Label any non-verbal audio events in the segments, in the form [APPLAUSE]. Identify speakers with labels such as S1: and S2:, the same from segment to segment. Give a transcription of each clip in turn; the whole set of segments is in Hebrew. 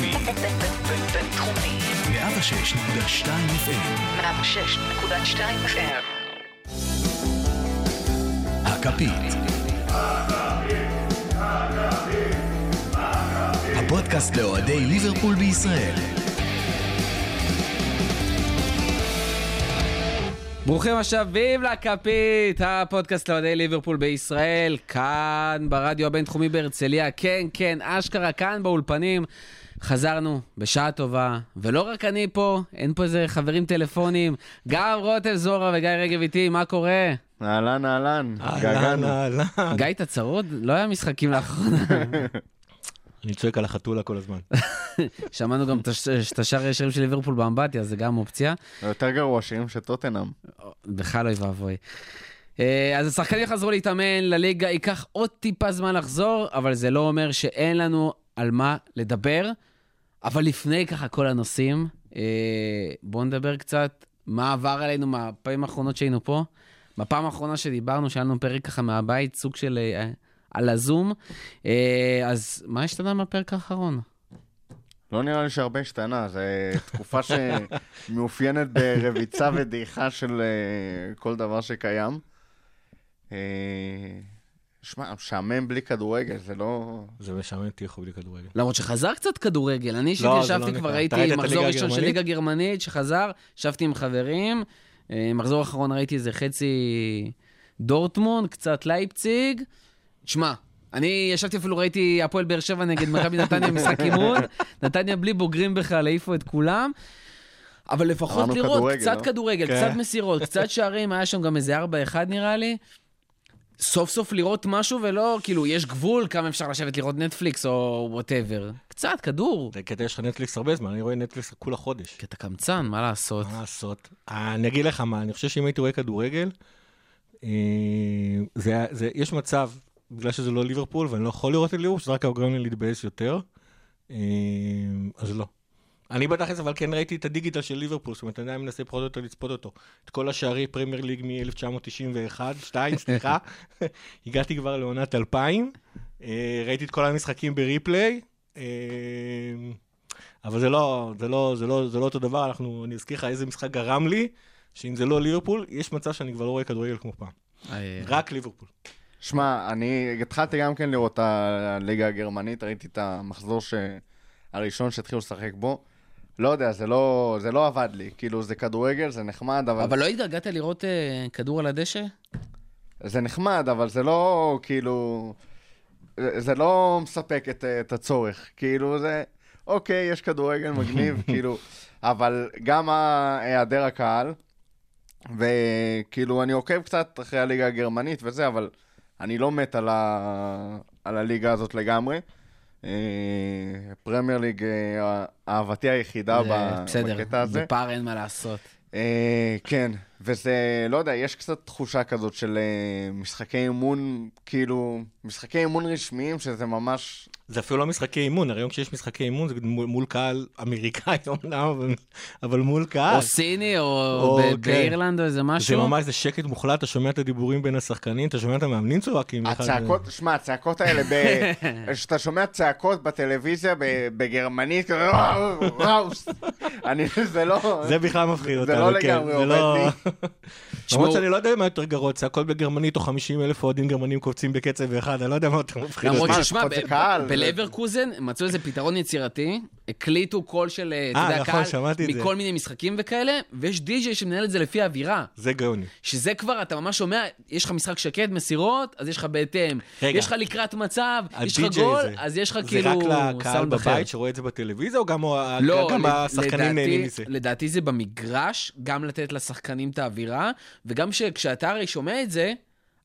S1: בינתחומי.
S2: בינתחומי.
S1: 106.2 FM.
S2: 106.2 FM.
S1: הכפית. הפודקאסט לאוהדי ליברפול בישראל.
S3: ברוכים השבים לכפית, הפודקאסט לאוהדי ליברפול בישראל, כאן ברדיו הבינתחומי בהרצליה, כן, כן, אשכרה, כאן באולפנים. חזרנו בשעה טובה, ולא רק אני פה, אין פה איזה חברים טלפונים, גם רותם זורה וגיא רגב איתי, מה קורה?
S4: אהלן, אהלן,
S5: אהלן,
S4: געגענו.
S5: אהלן.
S3: גיא, אתה צרוד? לא היה משחקים לאחרונה. [LAUGHS]
S5: אני צועק על החתולה כל הזמן. [LAUGHS]
S3: שמענו גם את הש- את השאר ישרים של ליברפול באמבטיה, זה גם אופציה.
S4: זה יותר גרוע שירים של טוטנאם.
S3: בכלל אוי ואבוי. אה, אז השחקנים חזרו להתאמן לליגה, ייקח עוד טיפה זמן לחזור, אבל זה לא אומר שאין לנו על מה לדבר. אבל לפני ככה כל הנושאים, אה, בואו נדבר קצת מה עבר עלינו מהפעמים האחרונות שהיינו פה. בפעם האחרונה שדיברנו, שהיה לנו פרק ככה מהבית, סוג של אה, על הזום. אה, אז מה השתנה מהפרק האחרון?
S4: לא נראה לי שהרבה השתנה, זו תקופה שמאופיינת [LAUGHS] ברביצה ודעיכה של כל דבר שקיים. שמע, משעמם בלי כדורגל, זה לא...
S5: זה משעמם תיכו בלי כדורגל.
S3: למרות שחזר קצת כדורגל, אני אישית
S5: לא,
S3: ישבתי
S5: לא
S3: כבר,
S5: את
S3: מחזור ראשון של? ליגה גרמנית שחזר, ישבתי עם חברים, אה, מחזור אחרון ראיתי איזה חצי דורטמונד, קצת לייפציג. שמע, אני ישבתי אפילו, ראיתי הפועל באר שבע נגד מכבי נתניה משחק [LAUGHS] אימון, נתניה בלי בוגרים בכלל, העיפו את כולם. אבל לפחות לראות
S4: כדורגל,
S3: קצת
S4: לא?
S3: כדורגל,
S5: כן.
S3: קצת מסירות, קצת שערים, היה שם גם איזה 4-1 נראה לי. סוף סוף לראות משהו ולא, כאילו, יש גבול כמה אפשר לשבת לראות נטפליקס או whatever. קצת, כדור.
S5: זה קטע, יש לך נטפליקס הרבה זמן, אני רואה נטפליקס כולה חודש.
S3: כי אתה קמצן, מה לעשות?
S5: מה לעשות? אה, אני אגיד לך מה, אני חושב שאם הייתי רואה כדורגל, אה, זה- זה- יש מצב, בגלל שזה לא ליברפול, ואני לא יכול לראות את ליברפול, שזה רק גורם לי להתבאס יותר, אה, אז לא. אני בתכלס, אבל כן ראיתי את הדיגיטל של ליברפול, זאת אומרת, אני מנסה פחות או יותר לצפות אותו. את כל השערי פרמייר ליג מ-1991, 2, סליחה. [LAUGHS] הגעתי כבר לעונת 2000, אה, ראיתי את כל המשחקים ב replay, אה, אבל זה לא, זה לא, זה לא, זה לא אותו דבר, אנחנו, אני אזכיר לך איזה משחק גרם לי, שאם זה לא ליברפול, יש מצב שאני כבר לא רואה כדורגל כמו פעם. רק ליברפול.
S4: שמע, אני התחלתי גם כן לראות את הליגה הגרמנית, ראיתי את המחזור ש... הראשון שהתחילו לשחק בו. לא יודע, זה לא, זה לא עבד לי. כאילו, זה כדורגל, זה נחמד, אבל...
S3: אבל לא התגעגעת לראות אה, כדור על הדשא?
S4: זה נחמד, אבל זה לא, כאילו... זה לא מספק את, את הצורך. כאילו, זה... אוקיי, יש כדורגל מגניב, [LAUGHS] כאילו... אבל גם היעדר הקהל, וכאילו, אני עוקב קצת אחרי הליגה הגרמנית וזה, אבל אני לא מת על, ה... על הליגה הזאת לגמרי. אה, פרמייר ליג, אה, אהבתי היחידה
S3: בסדר,
S4: בקטע הזה.
S3: בפער אין מה לעשות.
S4: אה, כן, וזה, לא יודע, יש קצת תחושה כזאת של משחקי אימון, כאילו, משחקי אימון רשמיים, שזה ממש...
S5: זה אפילו לא משחקי אימון, הרי היום כשיש משחקי אימון זה מול, מול קהל אמריקאי [LAUGHS] אומנם, אבל, אבל מול קהל.
S3: או סיני, או
S5: או,
S3: ב-
S5: כן.
S3: באירלנד, או איזה
S5: זה
S3: משהו.
S5: ממש, זה שקט מוחלט, אתה שומע את הדיבורים בין השחקנים, אתה שומע את המאמנים צועקים. אחד-
S4: הצעקות, שמע, הצעקות האלה, ב- [LAUGHS] שאתה שומע צעקות בטלוויזיה ב- בגרמנית, [LAUGHS] אני, זה לא...
S5: זה בכלל מפחיד אותנו,
S4: זה לא
S5: כן,
S4: לגמרי
S5: זה
S4: עובד
S5: לא-
S4: לי.
S5: למרות שאני לא יודע מה יותר גרוע, צעקות בגרמנית או 50 אלף אוהדים גרמנים קופצים בקצב אחד, אני לא יודע מה יותר מפחיד
S3: למרות
S5: אותי.
S3: ששמע, בלברקוזן מצאו איזה פתרון יצירתי, הקליטו קול של, אה, אתה
S5: אה,
S3: יודע,
S5: נכון,
S3: קהל,
S5: שמעתי את זה.
S3: מכל מיני משחקים וכאלה, ויש די.ג'יי שמנהל את זה לפי האווירה.
S5: זה גאוני.
S3: שזה כבר, אתה ממש שומע, יש לך משחק שקט, מסירות, אז יש לך בהתאם.
S5: רגע.
S3: יש לך לקראת מצב, יש לך גול,
S5: זה-
S3: אז יש לך כאילו
S5: זה רק לקהל
S3: סאונד אחר.
S5: בבית שרואה את זה בטלוויזיה, או גם
S3: לא,
S5: גם השחקנים נהנים מזה?
S3: לדעתי זה במגרש, גם לתת לשחקנים את האווירה, וגם שכשאתה הרי שומע את זה,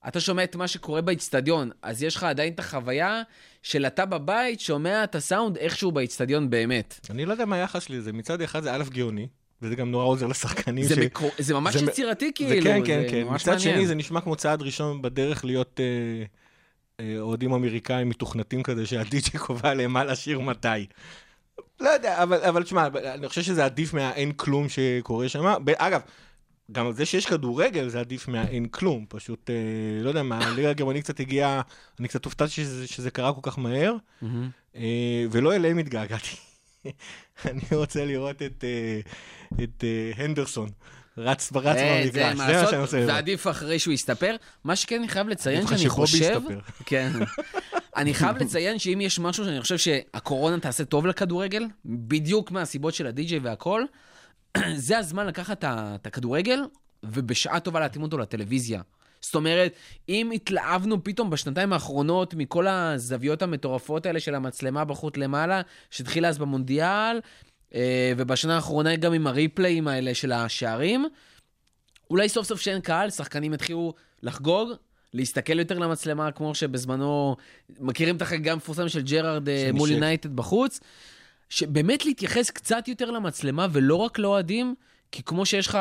S3: אתה שומע את מה שקורה באיצטדיון, אז יש לך עדיין את החוויה של אתה בבית שומע את הסאונד איכשהו באיצטדיון באמת.
S5: אני לא יודע מה היחס שלי לזה, מצד אחד זה א' גאוני, וזה גם נורא עוזר לשחקנים.
S3: זה,
S5: ש-
S3: מקור... זה ממש
S5: זה
S3: יצירתי כאילו,
S5: זה כן, כן,
S3: זה
S5: כן.
S3: ממש
S5: מצד
S3: מעניין.
S5: שני, זה נשמע כמו צעד ראשון בדרך להיות אה, אה, אוהדים אמריקאים מתוכנתים כזה, שהדי.ג'י קובע להם מה לשיר מתי. לא יודע, אבל, אבל תשמע, אני חושב שזה עדיף מהאין כלום שקורה שם. אגב, גם זה שיש כדורגל זה עדיף מהאין כלום, פשוט, אה, לא יודע מה, הליגה הגרמנית קצת הגיעה, אני קצת הופתעתי שזה, שזה קרה כל כך מהר,
S3: מהמם.
S5: אה, ולא אליהם התגעגעתי. [LAUGHS] אני רוצה לראות את, אה, את אה, הנדרסון. רץ רץ
S3: אה, זה
S5: במגרש, זה מה שאני רוצה לראות.
S3: ועדיף אחרי שהוא יסתפר. מה שכן, אני חייב לציין
S5: עדיף
S3: שאני חושב... [LAUGHS] כן. אני חייב לציין שאם יש משהו שאני חושב שהקורונה תעשה טוב לכדורגל, בדיוק מהסיבות של הדי-ג'יי והכל, [CLEARS THROAT] זה הזמן לקחת את הכדורגל, ובשעה טובה להתאים אותו לטלוויזיה. זאת אומרת, אם התלהבנו פתאום בשנתיים האחרונות מכל הזוויות המטורפות האלה של המצלמה בחוט למעלה, שהתחילה אז במונדיאל, אה, ובשנה האחרונה גם עם הריפליים האלה של השערים, אולי סוף סוף שאין קהל, שחקנים יתחילו לחגוג, להסתכל יותר למצלמה, כמו שבזמנו, מכירים את החגיגה המפורסמת של ג'רארד אה, מול. יונייטד בחוץ, שבאמת להתייחס קצת יותר למצלמה ולא רק לאוהדים, כי כמו שיש לך,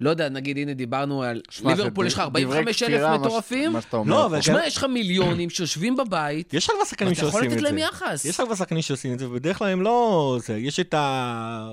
S3: לא יודע, נגיד, הנה דיברנו על
S4: זה
S3: ליברפול, יש לך
S4: דברי
S3: 45 אלף מטורפים,
S4: מה שאתה אומר.
S5: לא. אבל-
S3: שמע, יש לך מיליונים שיושבים בבית,
S5: יש הרבה שחקנים
S3: ואתה יכול
S5: שעושים
S3: לתת
S5: את
S3: להם
S5: זה.
S3: יחס.
S5: יש הרבה שחקנים שעושים את זה, ובדרך כלל הם לא... זה. יש את ה...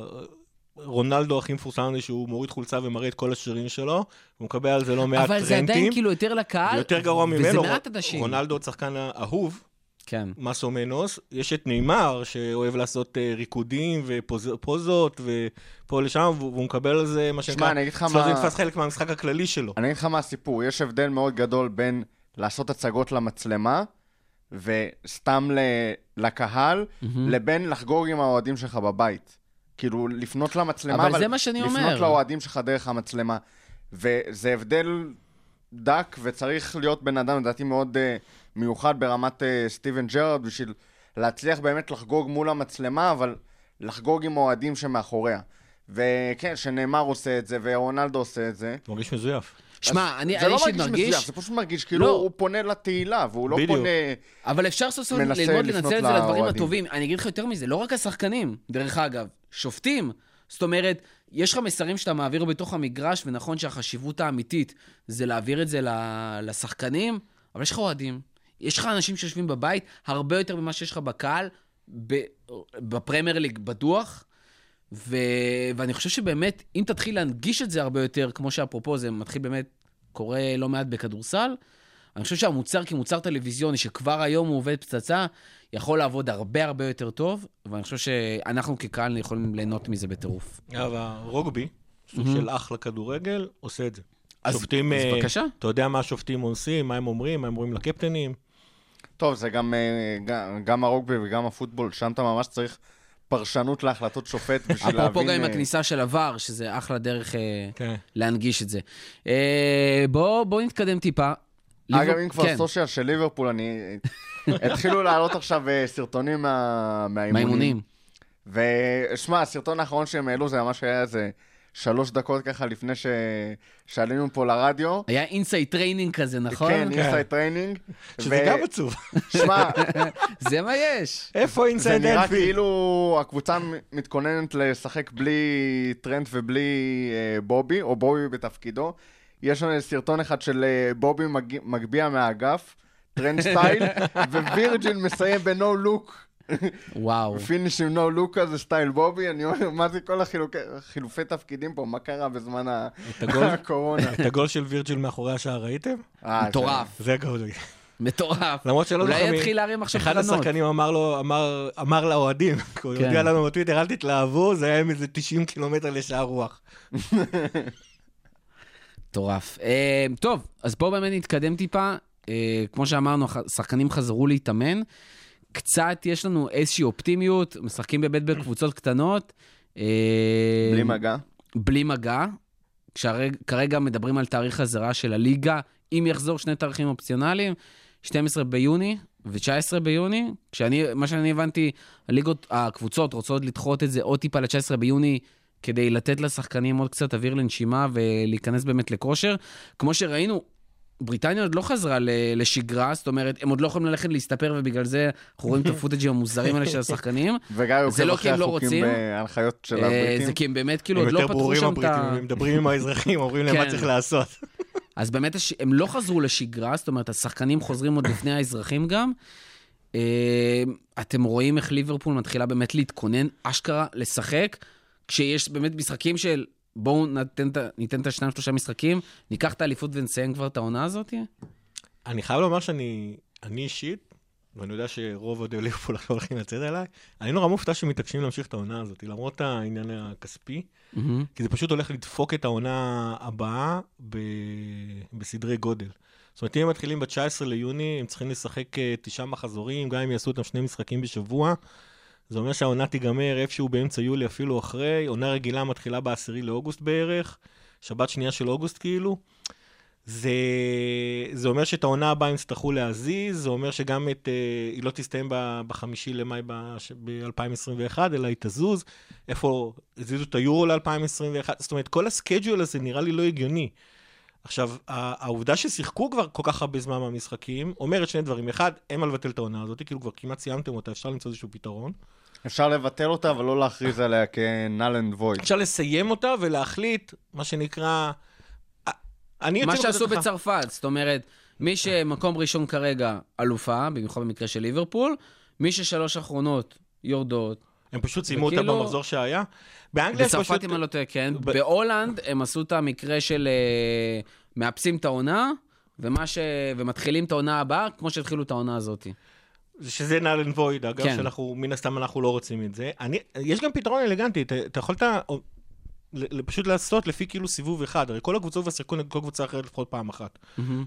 S5: רונלדו הכי מפורסם הזה שהוא מוריד חולצה ומראה את כל השרירים שלו, הוא מקבל על זה לא מעט
S3: אבל זה עדיין
S5: טרנטים.
S3: כאילו יותר לקהל,
S5: זה יותר גרוע
S3: וזה
S5: ממנו.
S3: מעט אנשים.
S5: רונלדו שחקן אהוב,
S3: כן.
S5: מסו מנוס. יש את נאמר, שאוהב לעשות אה, ריקודים ופוזות, ופה לשם, והוא מקבל על זה, מה שנקרא,
S4: אני אגיד לך
S5: אצלו זה
S4: מה-
S5: נתפס חלק מהמשחק הכללי שלו.
S4: אני אגיד לך מה הסיפור, יש הבדל מאוד גדול בין לעשות הצגות למצלמה, וסתם ל- לקהל, לבין לחגוג עם האוהדים שלך בבית. כאילו, לפנות למצלמה,
S3: אבל זה מה שאני אומר.
S4: לפנות לאוהדים שלך דרך המצלמה. וזה הבדל דק, וצריך להיות בן אדם, לדעתי, מאוד uh, מיוחד ברמת uh, סטיבן ג'רארד, בשביל להצליח באמת לחגוג מול המצלמה, אבל לחגוג עם האוהדים שמאחוריה. וכן, שנאמר עושה את זה, ורונלדו עושה את זה.
S5: מרגיש מזויף.
S3: שמע, אני
S4: זה לא
S3: אישית
S4: מרגיש
S3: מרגיש...
S4: מזויף, זה פשוט מרגיש כאילו
S3: לא.
S4: הוא פונה לתהילה, והוא לא
S5: בדיוק.
S4: פונה...
S3: אבל אפשר סוף סוף ללמוד לנצל את זה לדברים. הטובים. אני אגיד לך יותר מזה, לא רק השחקנים, דרך אגב, שופטים. זאת אומרת, יש לך מסרים שאתה מעביר בתוך המגרש, ונכון שהחשיבות האמיתית זה להעביר את זה לשחקנים, אבל יש לך אוהדים. יש לך אנשים שיושבים בבית, הרבה יותר ממה שיש לך בקהל, בפרמייר ליג בטוח. ו... ואני חושב שבאמת, אם תתחיל להנגיש את זה הרבה יותר, כמו שאפרופו, זה מתחיל באמת, קורה לא מעט בכדורסל, אני חושב שהמוצר כמוצר טלוויזיוני, שכבר היום הוא עובד פצצה, יכול לעבוד הרבה הרבה יותר טוב, ואני חושב שאנחנו כקהל יכולים ליהנות מזה בטירוף.
S5: אגב, הרוגבי, סוג של אח לכדורגל, עושה את זה.
S3: אז-
S5: שופטים,
S3: אז
S5: אה,
S3: בבקשה.
S5: אתה יודע מה השופטים עושים, מה הם אומרים, מה הם אומרים לקפטנים.
S4: טוב, זה גם, אה, גם, גם הרוגבי וגם הפוטבול, שם אתה ממש צריך פרשנות להחלטות שופט בשביל להבין...
S3: אפרופו גם עם
S4: אה,
S3: הכניסה של ה-VAR, שזה אחלה דרך אה,
S5: כן.
S3: להנגיש את זה. בואו בוא נתקדם טיפה.
S4: אגב,
S3: ליבר-
S4: אם כבר
S3: כן,
S4: social של ליברפול, אני... [LAUGHS] התחילו לעלות עכשיו סרטונים מה... מהאימונים.
S3: מהאימונים.
S4: ושמע, הסרטון האחרון שהם העלו זה ממש היה איזה שלוש דקות ככה לפני ש... שעלינו פה לרדיו.
S3: היה inside training כזה, נכון?
S4: כן, inside training.
S5: שזה גם עצוב.
S4: שמע, [LAUGHS]
S3: זה מה יש.
S5: איפה
S4: זה
S5: inside
S4: נראה
S5: אנפילד?
S4: כאילו הקבוצה מתכוננת לשחק בלי טרנט ובלי אה, בובי, או בובי בתפקידו. יש לנו סרטון אחד של אה, בובי מג... מגביה מהאגף, טרנט style, [LAUGHS] ווירג'יל מסיים ב no look.
S3: וואו.
S4: finish עם no look כזה style בובי, אני אומר, מה זה כל החילוקי- החילופי תפקידים פה, מה קרה בזמן? הקורונה?
S5: את הגול של וירג'יל מאחורי השער ראיתם?
S4: אה,
S3: מטורף.
S5: זה הגול.
S3: מטורף.
S5: למרות שלא
S3: אולי
S5: זוכר מי-
S3: יתחיל להרים עכשיו
S5: אחד
S3: קרנות.
S5: השחקנים אמר לו, אמר, אמר לאוהדים, [LAUGHS] הוא
S3: כן.
S5: הודיע לנו בטוויטר, אל תתלהבו, זה היה עם איזה 90 קילומטר לשעה רוח. [LAUGHS]
S3: מטורף. אה, טוב, אז בואו באמת נתקדם טיפה. אה, כמו שאמרנו, השחקנים חזרו להתאמן. קצת יש לנו איזושהי אופטימיות, משחקים באמת בקבוצות קטנות. אה,
S4: בלי מגע.
S3: בלי מגע. כשכרגע מדברים על תאריך חזרה של הליגה, אם יחזור שני תאריכים אופציונליים, 12 ביוני ו-19 ביוני. כשאני, מה שאני הבנתי, הליגות, הקבוצות רוצות לדחות את זה עוד טיפה ל-19 ביוני, כדי לתת לשחקנים עוד קצת אוויר לנשימה ולהיכנס באמת לכושר. כמו שראינו, בריטניה עוד לא חזרה לשגרה, זאת אומרת, הם עוד לא יכולים ללכת להסתפר, ובגלל זה אנחנו רואים את הפוטג'ים המוזרים האלה של השחקנים. [LAUGHS] זה
S4: עוקב
S3: לא
S4: אחרי
S3: כי הם לא
S4: החוקים
S3: רוצים.
S4: בהנחיות של
S3: אה,
S4: הבריטים.
S3: זה כי הם באמת כאילו
S5: הם
S3: עוד לא פתחו שם את
S5: הבריטים,
S3: ה...
S5: הם מדברים עם האזרחים, אומרים להם מה
S3: כן.
S5: צריך לעשות. [LAUGHS] [LAUGHS]
S3: אז באמת. הם לא חזרו לשגרה, זאת אומרת, השחקנים חוזרים עוד לפני האזרחים גם. אה, אתם רואים איך ליברפול מתחילה באמת להתכונן, אשכרה, לשחק, כשיש באמת משחקים של בואו ניתן, את ה- ניתן את השניים שלושה משחקים, ניקח את האליפות ונסיים כבר את העונה הזאת?
S5: אני חייב לומר שאני, אני אישית, ואני יודע שרוב אוהדי ליברפול עכשיו הולכים לצאת עליי, אני נורא מופתע שמתעקשים להמשיך את העונה הזאת, למרות העניין הכספי,
S3: מהמם.
S5: כי זה פשוט הולך לדפוק את העונה הבאה ב... בסדרי גודל. זאת אומרת, אם הם מתחילים ב-19 ליוני, הם צריכים לשחק אה, תשעה מחזורים, גם אם יעשו אותם שני משחקים בשבוע. זה אומר שהעונה תיגמר איפשהו באמצע יולי, אפילו אחרי. עונה רגילה מתחילה ב-10 לאוגוסט בערך, שבת שנייה של אוגוסט כאילו. זה, זה אומר שאת העונה הבאה הם יצטרכו להזיז, זה אומר שגם את, אה, היא לא תסתיים בחמישי למאי ב-2021, אלא היא תזוז. איפה, הזיזו את היורו ל-2021, זאת אומרת, כל ה schedule הזה נראה לי לא הגיוני. עכשיו, העובדה ששיחקו כבר כל כך הרבה זמן מהמשחקים, אומרת שני דברים. אחד, אין מה לבטל את העונה הזאת, כאילו כבר כמעט סיימתם אותה, אפשר למצוא איזשהו פתרון.
S4: אפשר לבטל אותה, אבל לא להכריז עליה כ null and void.
S5: אפשר לסיים אותה ולהחליט, מה שנקרא... אני
S3: מה שעשו בצרפת, זאת אומרת, מי שמקום ראשון כרגע אלופה, במיוחד במקרה של ליברפול, מי ששלוש אחרונות יורדות.
S5: הם פשוט סיימו אותה
S3: וכאילו-
S5: במחזור שהיה. באנגליה יש
S3: בצרפת,
S5: פשוט...
S3: אם אני לא טועה, כן. בהולנד הם עשו את המקרה של אה, מאפסים את העונה, ש... ומתחילים את העונה הבאה, כמו שהתחילו את העונה הזאת.
S5: שזה null and void, אגב,
S3: כן.
S5: שאנחנו, מן הסתם אנחנו לא רוצים את זה. אני, יש גם פתרון אלגנטי, אתה, יכולת ל- פשוט לעשות לפי כאילו סיבוב אחד, הרי כל הקבוצות כבר שיחקו נגד כל קבוצה אחרת לפחות פעם אחת.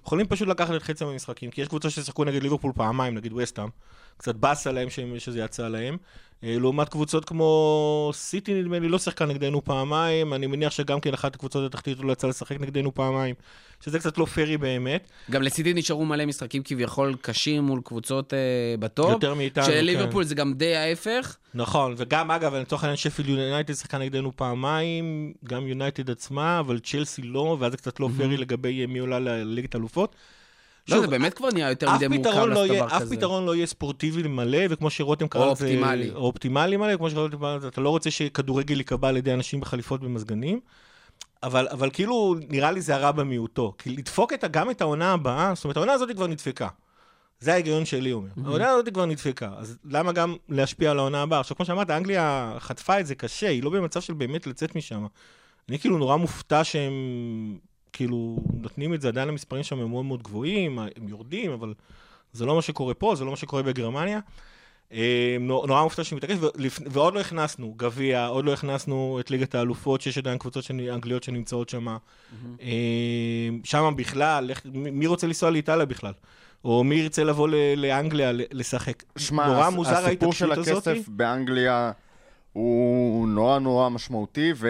S5: יכולים פשוט לקחת את חצי מהמשחקים, כי יש קבוצות ששיחקו נגד ליברפול פעמיים, נגיד וסטאם, קצת באסה להם שהם- שזה יצא להם. אה, לעומת קבוצות כמו סיטי, נדמה לי, לא שיחקה נגדנו פעמיים, אני מניח שגם כן אחת הקבוצות התחתית לא יצא לשחק נגדנו פעמיים, שזה קצת לא פיירי באמת.
S3: גם לצידי נשארו מלא משחקים כביכול קשים מול קבוצות אה, בטופ.
S5: יותר מאיתנו, כן.
S3: שלליברפול זה גם די ההפך.
S5: נכון, וגם אגב, לצורך העניין שפילד יונייטד שיחקה נגדנו פעמיים, גם יונייטד עצמה, אבל צ'לסי לא, ואז זה קצת לא פיירי לגבי אה, מי עולה לליגת אלופות.
S3: לא,
S5: שוב,
S3: זה באמת כבר נהיה יותר
S5: אף
S3: מדי מורכב
S5: לא
S3: לעשות
S5: יהיה,
S3: דבר
S5: אף
S3: כזה.
S5: פתרון לא יהיה ספורטיבי מלא, וכמו שרותם קרא
S3: או
S5: לזה...
S3: אופטימלי.
S5: או אופטימלי מלא, כמו שרותם קרא לזה, אתה לא רוצה שכדורגל ייקבע על ידי אנשים בחליפות במזגנים, אבל, אבל כאילו, נראה לי זה הרע במיעוטו. כי לדפוק את, גם את העונה הבאה, זאת אומרת, העונה הזאת כבר נדפקה. זה ההיגיון שלי אומר. העונה הזאת כבר נדפקה, אז למה גם להשפיע על העונה הבאה? עכשיו, כמו שאמרת, אנגליה חטפה את זה קשה, היא לא במצב של באמת לצאת משם. אני כאילו נורא מופתע שהם כאילו נותנים את זה, עדיין המספרים שם הם מאוד מאוד גבוהים, הם יורדים, אבל זה לא מה שקורה פה, זה לא מה שקורה בגרמניה. אה, נור- נורא מופתע שמתעקש, ועוד לא הכנסנו גביע, עוד לא הכנסנו את ליגת האלופות, שיש עדיין קבוצות אנגליות שנמצאות שם. שם בכלל, מי רוצה לנסוע לאיטליה בכלל? או מי ירצה לבוא לאנגליה לשחק?
S4: שמע, הסיפור של. הכסף באנגליה הוא נורא נורא משמעותי, ו...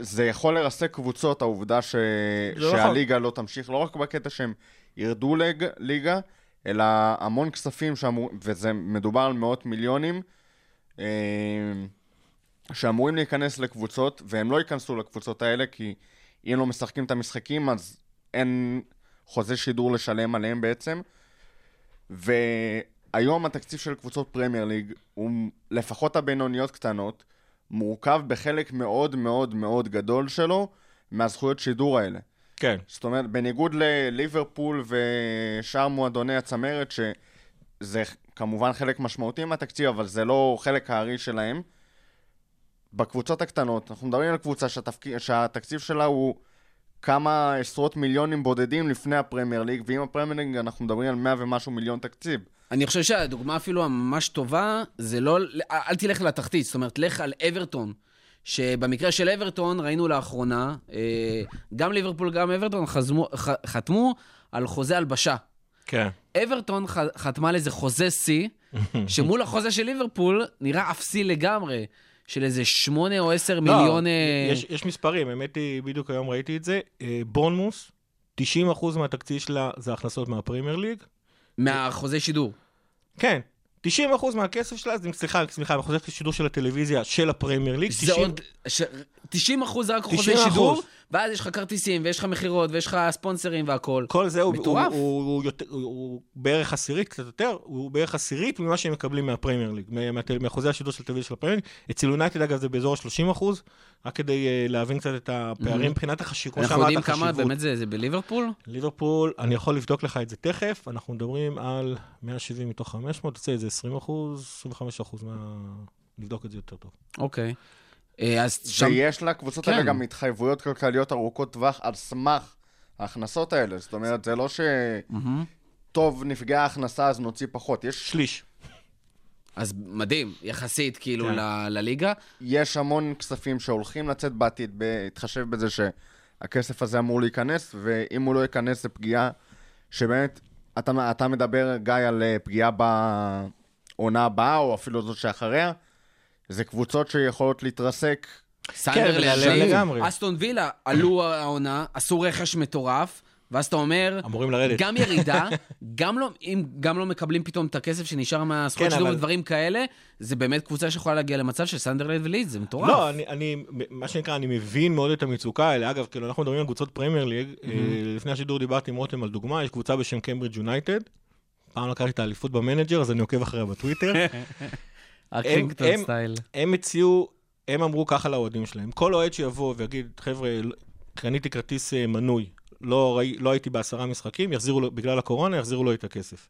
S4: זה יכול לרסק קבוצות, העובדה ש...
S5: לא נכון.
S4: שהליגה לא תמשיך, לא רק בקטע שהם ירדו ליג... ליגה, אלא המון כספים שאמור... וזה מדובר על מאות מיליונים, אה, שאמורים להיכנס לקבוצות, והם לא ייכנסו לקבוצות האלה, כי אם לא משחקים את המשחקים, אז אין חוזה שידור לשלם עליהם בעצם. והיום התקציב של קבוצות פרמייר ליג, הוא לפחות הבינוניות קטנות, מורכב בחלק מאוד מאוד מאוד גדול שלו מהזכויות שידור האלה.
S5: כן.
S4: זאת אומרת, בניגוד לליברפול ושאר מועדוני הצמרת, שזה כמובן חלק משמעותי מהתקציב, אבל זה לא חלק הארי שלהם, בקבוצות הקטנות, אנחנו מדברים על קבוצה שהתפק... שהתקציב שלה הוא כמה עשרות מיליונים בודדים לפני הפרמייר ליג, ועם הפרמייר ליג אנחנו מדברים על 100 ומשהו מיליון תקציב.
S3: אני חושב שהדוגמה אפילו הממש טובה, זה לא, אל תלך לתחתית, זאת אומרת, לך על אברטון. שבמקרה של אברטון, ראינו לאחרונה, אה, גם ליברפול, גם אברטון חזמו, ח- חתמו על חוזה הלבשה.
S5: כן.
S3: אברטון ח- חתמה על איזה חוזה שיא, [LAUGHS] שמול החוזה של ליברפול נראה אפסי לגמרי, של איזה שמונה או עשר מיליון... אה,
S5: לא, יש, יש מספרים, האמת היא, בדיוק היום ראיתי את זה. אה, בורנמוס, 90% מהתקציב שלה זה הכנסות מהפרימייר ליג.
S3: מהחוזה שידור.
S5: כן, 90% מהכסף שלה, זה, סליחה, סליחה, מהחוזה שידור של הטלוויזיה של הפרמייר ליג.
S3: זה עוד... ש... 90 אחוז זה רק חוזה
S5: 90%.
S3: שידור, ואז יש לך כרטיסים, ויש לך מכירות, ויש לך ספונסרים והכול.
S5: כל זה הוא, הוא. הוא, הוא, יותר, הוא, הוא בערך עשירית, קצת יותר, הוא בערך עשירית ממה שהם מקבלים מהפרמייר ליג, מה- מהחוזה השידור של הטלוויזיה של הפרמייר ליג. אצל יונייטד אגב זה באזור ה-30 אחוז, רק כדי uh, להבין קצת את הפערים מבחינת החשיבות. כמו
S3: אנחנו יודעים כמה
S5: החשיבות.
S3: באמת זה, זה בליברפול?
S5: ליברפול, אני יכול לבדוק לך את זה תכף, אנחנו מדברים על 170 מתוך 500, תצא איזה 20 אחוז, 25 אחוז מה... נבדוק את זה יותר טוב.
S3: אוקיי. אה, אז שם...
S4: ויש לקבוצות
S3: כן.
S4: האלה גם התחייבויות כלכליות ארוכות טווח על סמך ההכנסות האלה. זאת אומרת, זה לא ש...
S3: מהמם.
S4: טוב, נפגעה ההכנסה, אז נוציא פחות. יש,
S5: שליש.
S3: אז מדהים, יחסית כאילו
S5: כן.
S3: ל- לליגה.
S4: יש המון כספים שהולכים לצאת בעתיד, בהתחשב בזה שהכסף הזה אמור להיכנס, ואם הוא לא ייכנס זה פגיעה שבאמת, אתה, אתה מדבר, גיא, על אה, פגיעה בעונה הבאה, או אפילו זאת שאחריה, זה קבוצות שיכולות להתרסק.
S3: סנדרלנד, שהיא-
S5: לגמרי.
S3: אסטון וילה עלו העונה, עשו רכש מטורף, ואז אתה אומר,
S5: אמורים לרדת.
S3: גם ירידה, [LAUGHS] גם לא, אם גם לא מקבלים פתאום את הכסף שנשאר מהזכויות
S5: כן,
S3: שידור
S5: אבל-
S3: ודברים כאלה, זה באמת קבוצה שיכולה להגיע למצב של סנדרלנד ולידס, זה מטורף.
S5: לא, אני, אני, מה שנקרא, אני מבין מאוד את המצוקה האלה. אגב, כאילו, אנחנו מדברים על קבוצות פרמייר ליג. אה, לפני השידור דיברתי עם רותם על דוגמה, יש קבוצה בשם קיימברידג' יונייטד. פעם לקחתי את האליפות במנג'ר, אז אני עוקב אחריה בטוויטר. [LAUGHS]
S3: הקינגטון style.
S5: הם הציעו, הם אמרו ככה לאוהדים שלהם, כל אוהד שיבוא ויגיד, חבר'ה, קניתי כרטיס אה, מנוי, לא, ראי, לא הייתי בעשרה משחקים, יחזירו לו, בגלל הקורונה, יחזירו לו את הכסף.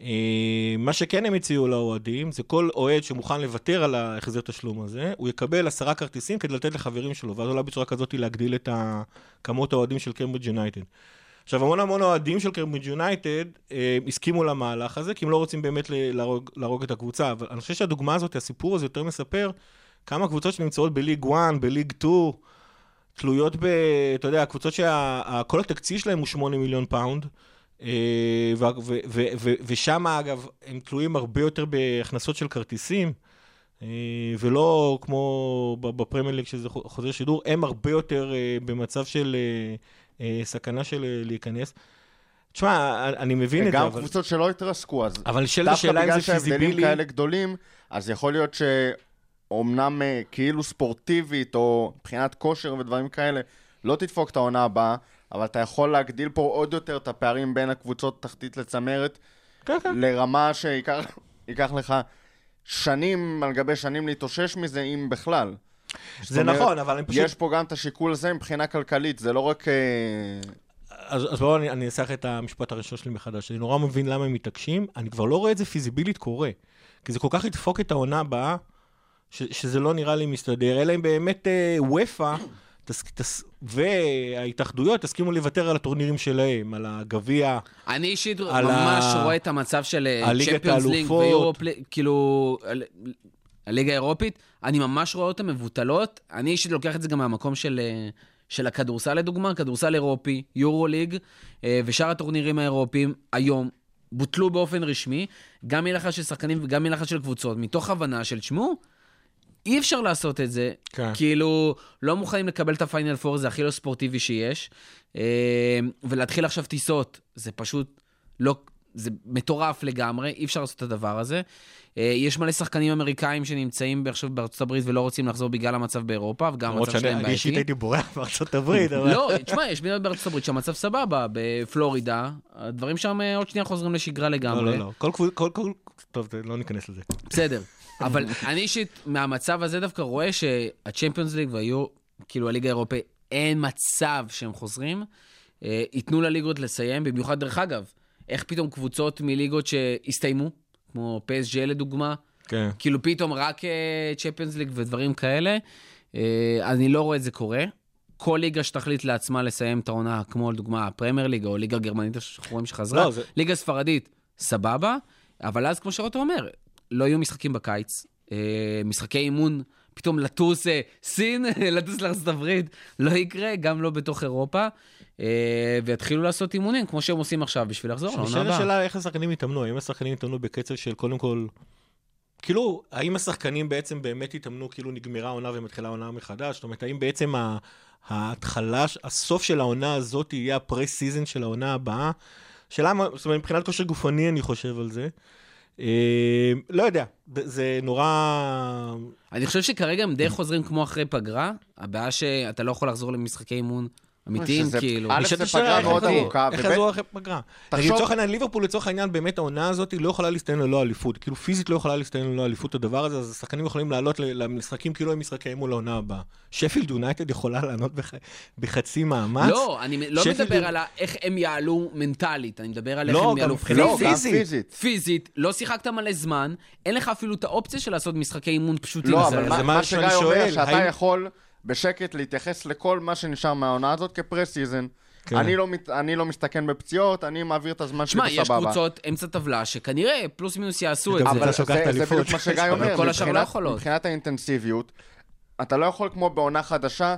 S5: אה, מה שכן הם הציעו לאוהדים, זה כל אוהד שמוכן לוותר על ההחזר תשלום הזה, הוא יקבל עשרה כרטיסים כדי לתת לחברים שלו, ואז אולי בצורה כזאת להגדיל את כמות האוהדים של קיימברידג' יונייטד. עכשיו, המון המון אוהדים של קיימברידג' יונייטד אה, הסכימו למהלך הזה, כי הם לא רוצים באמת להרוג, להרוג את הקבוצה. אבל אני חושב שהדוגמה הזאת, הסיפור הזה יותר מספר כמה קבוצות שנמצאות בליג 1, בליג 2, תלויות ב... אתה יודע, קבוצות שכל התקציב שלהם הוא 8 מיליון פאונד. אה, ושם, אגב, הם תלויים הרבה יותר בהכנסות של כרטיסים, אה, ולא כמו בפרמייר ליג, שזה חו- חוזה שידור, הם הרבה יותר אה, במצב של סכנה של אה, להיכנס. תשמע, אני מבין את זה,
S4: גם
S5: אבל...
S4: קבוצות שלא התרסקו, אז
S5: אבל
S4: דווקא
S5: השאלה אם
S4: בגלל
S5: זה
S4: שההבדלים
S5: פיזיבילי.
S4: כאלה גדולים, אז יכול להיות שאומנם אה, כאילו ספורטיבית, או מבחינת כושר ודברים כאלה, לא תדפוק את העונה הבאה, אבל אתה יכול להגדיל פה עוד יותר את הפערים בין הקבוצות תחתית לצמרת,
S5: כן, כן.
S4: לרמה שייקח [LAUGHS] ייקח לך שנים על גבי שנים להתאושש מזה, אם בכלל.
S5: זה
S4: אומרת,
S5: נכון, אבל אני פשוט...
S4: יש פה גם את השיקול הזה מבחינה כלכלית, זה לא רק... אה,
S5: אז, אז בואו אני, אני אנסח את המשפט הראשון שלי מחדש. אני נורא מבין למה הם מתעקשים, אני כבר לא רואה את זה פיזיבילית קורה. כי זה כל כך ידפוק את העונה הבאה, ש, שזה לא נראה לי מסתדר, אלא אם באמת אה, וופא תס, תס, וההתאחדויות תסכימו לוותר על הטורנירים שלהם, על הגביע.
S3: אני אישית ממש
S5: ה-
S3: רואה את המצב של צ'מפיונס ליג
S5: האלופות.
S3: ויורופ, כאילו, הליגה האירופית, אני ממש רואה אותן מבוטלות. אני אישית לוקח את זה גם מהמקום של, אה, של הכדורסל לדוגמה, כדורסל אירופי, יורו ליג, אה, ושאר הטורנירים האירופיים היום בוטלו באופן רשמי, גם מלחץ של שחקנים וגם מלחץ של קבוצות, מתוך הבנה של, תשמעו, אי אפשר לעשות את זה.
S5: כן.
S3: כאילו, לא מוכנים לקבל את הפיינל פור, זה הכי לא ספורטיבי שיש. אה, ולהתחיל עכשיו טיסות, זה פשוט לא... זה מטורף לגמרי, אי אפשר לעשות את הדבר הזה. אה, יש מלא שחקנים אמריקאים שנמצאים עכשיו בארצות הברית ולא רוצים לחזור בגלל המצב באירופה, וגם המצב שלהם
S5: שאני אישית
S3: בעייתי.
S5: הייתי בורח [LAUGHS] בארצות הברית, אבל...
S3: לא, תשמע, יש מדינות בארצות הברית שהמצב סבבה, בפלורידה, הדברים שם אה, עוד שנייה חוזרים לשגרה
S5: לא,
S3: לגמרי.
S5: לא, לא. כל קבוצה, כל, כל... טוב, לא ניכנס לזה.
S3: בסדר. [LAUGHS] אבל אני אישית, מהמצב הזה דווקא רואה שהצ'מפיונס ליג והיו, כאילו הליגה האירופאית, אין מצב שהם חוזרים. אה, ייתנו לליגות לסיים, במיוחד דרך אגב, איך פתאום קבוצות מליגות שהסתיימו, כמו PSG לדוגמה,
S5: כן.
S3: כאילו פתאום רק צ'מפיונס ליג ודברים כאלה, אה, אני לא רואה את זה קורה. כל ליגה שתחליט לעצמה לסיים את העונה, כמו לדוגמה הפרמייר ליגה או ליגה גרמנית שאנחנו רואים שחזרה,
S5: לא, זה-
S3: ליגה ספרדית, סבבה, אבל אז כמו שרוטו אומר, לא יהיו משחקים בקיץ, אה, משחקי אימון, פתאום לטוס אה, סין, [LAUGHS] לטוס לארצות הברית, לא יקרה, גם לא בתוך אירופה, אה, ויתחילו לעשות אימונים כמו שהם עושים עכשיו בשביל לחזור לעונה הבאה.
S5: השאלה איך השחקנים יתאמנו, האם השחקנים יתאמנו בקצב של קודם כל... כאילו, האם השחקנים בעצם באמת יתאמנו כאילו נגמרה העונה ומתחילה העונה מחדש? זאת אומרת, האם בעצם ההתחלה, הסוף של העונה הזאת יהיה ה pre season של העונה הבאה? שאלה, זאת אומרת, מבחינת כושר גופני אני חושב על זה. אה, לא יודע, זה נורא...
S3: אני חושב שכרגע הם די חוזרים כמו אחרי פגרה, הבעיה שאתה לא יכול לחזור למשחקי אימון אמיתיים, כאילו.
S4: א', זה פגרה
S5: איך
S4: מאוד ארוכה,
S5: איך חזרו אחרי פגרה?
S4: תחשוב-
S5: נגיד, לצורך העניין, ליברפול לצורך העניין, באמת העונה הזאת לא יכולה להסתיים ללא אליפות. כאילו פיזית לא יכולה להסתיים ללא אליפות הדבר הזה, אז השחקנים יכולים לעלות ל- למשחקים כאילו הם משחקי אימון לעונה הבאה. שפילד יונייטד יכולה לענות בח- בחצי מאמץ.
S3: לא, אני לא מדבר על איך הם יעלו מנטלית, אני מדבר על איך
S5: לא,
S3: הם יעלו
S5: לא, פיזית.
S4: פיזית.
S3: לא שיחקת מלא זמן, אין לך אפילו את האופציה של לעשות משחקי אימון פשוטים.
S4: לא, אבל מה- שגיא אומר, שאתה יכול בשקט להתייחס לכל מה שנשאר מהעונה הזאת כ pre season,
S5: כן.
S4: אני לא מת- אני לא מסתכן בפציעות, אני מעביר את הזמן
S3: שמע,
S4: שלי
S3: יש
S4: בסבבה.
S3: קבוצות אמצע טבלה שכנראה פלוס מינוס יעשו את זה.
S4: אבל
S5: קבוצה
S4: זה,
S5: שלוקחת
S4: זה. בדיוק מה שגיא [LAUGHS] אומר,
S3: כל השאר לא
S4: מבחינת-
S3: יכולות.
S4: מבחינת האינטנסיביות, אתה לא יכול כמו בעונה חדשה,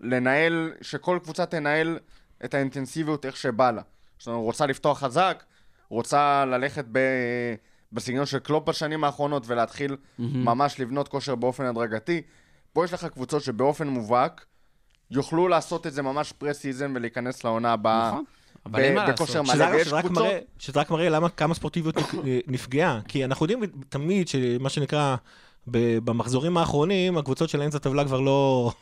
S4: לנהל, שכל קבוצה תנהל את האינטנסיביות איך שבא לה. זאת אומרת, רוצה לפתוח חזק, רוצה ללכת ב... בסגנון של קלופ בשנים האחרונות ולהתחיל ממש לבנות כושר באופן הדרגתי. פה יש לך קבוצות שבאופן מובהק יוכלו לעשות את זה ממש pre-season ולהיכנס לעונה הבאה.
S3: נכון, אבל אין מה לעשות.
S5: שזה אגב, רק
S4: קבוצות...
S5: מראה- שזה רק מראה למה כמה ספורטיביות נפ- נפגעה. כי אנחנו יודעים תמיד שמה שנקרא, במחזורים האחרונים, הקבוצות של האמצע הטבלה כבר לא...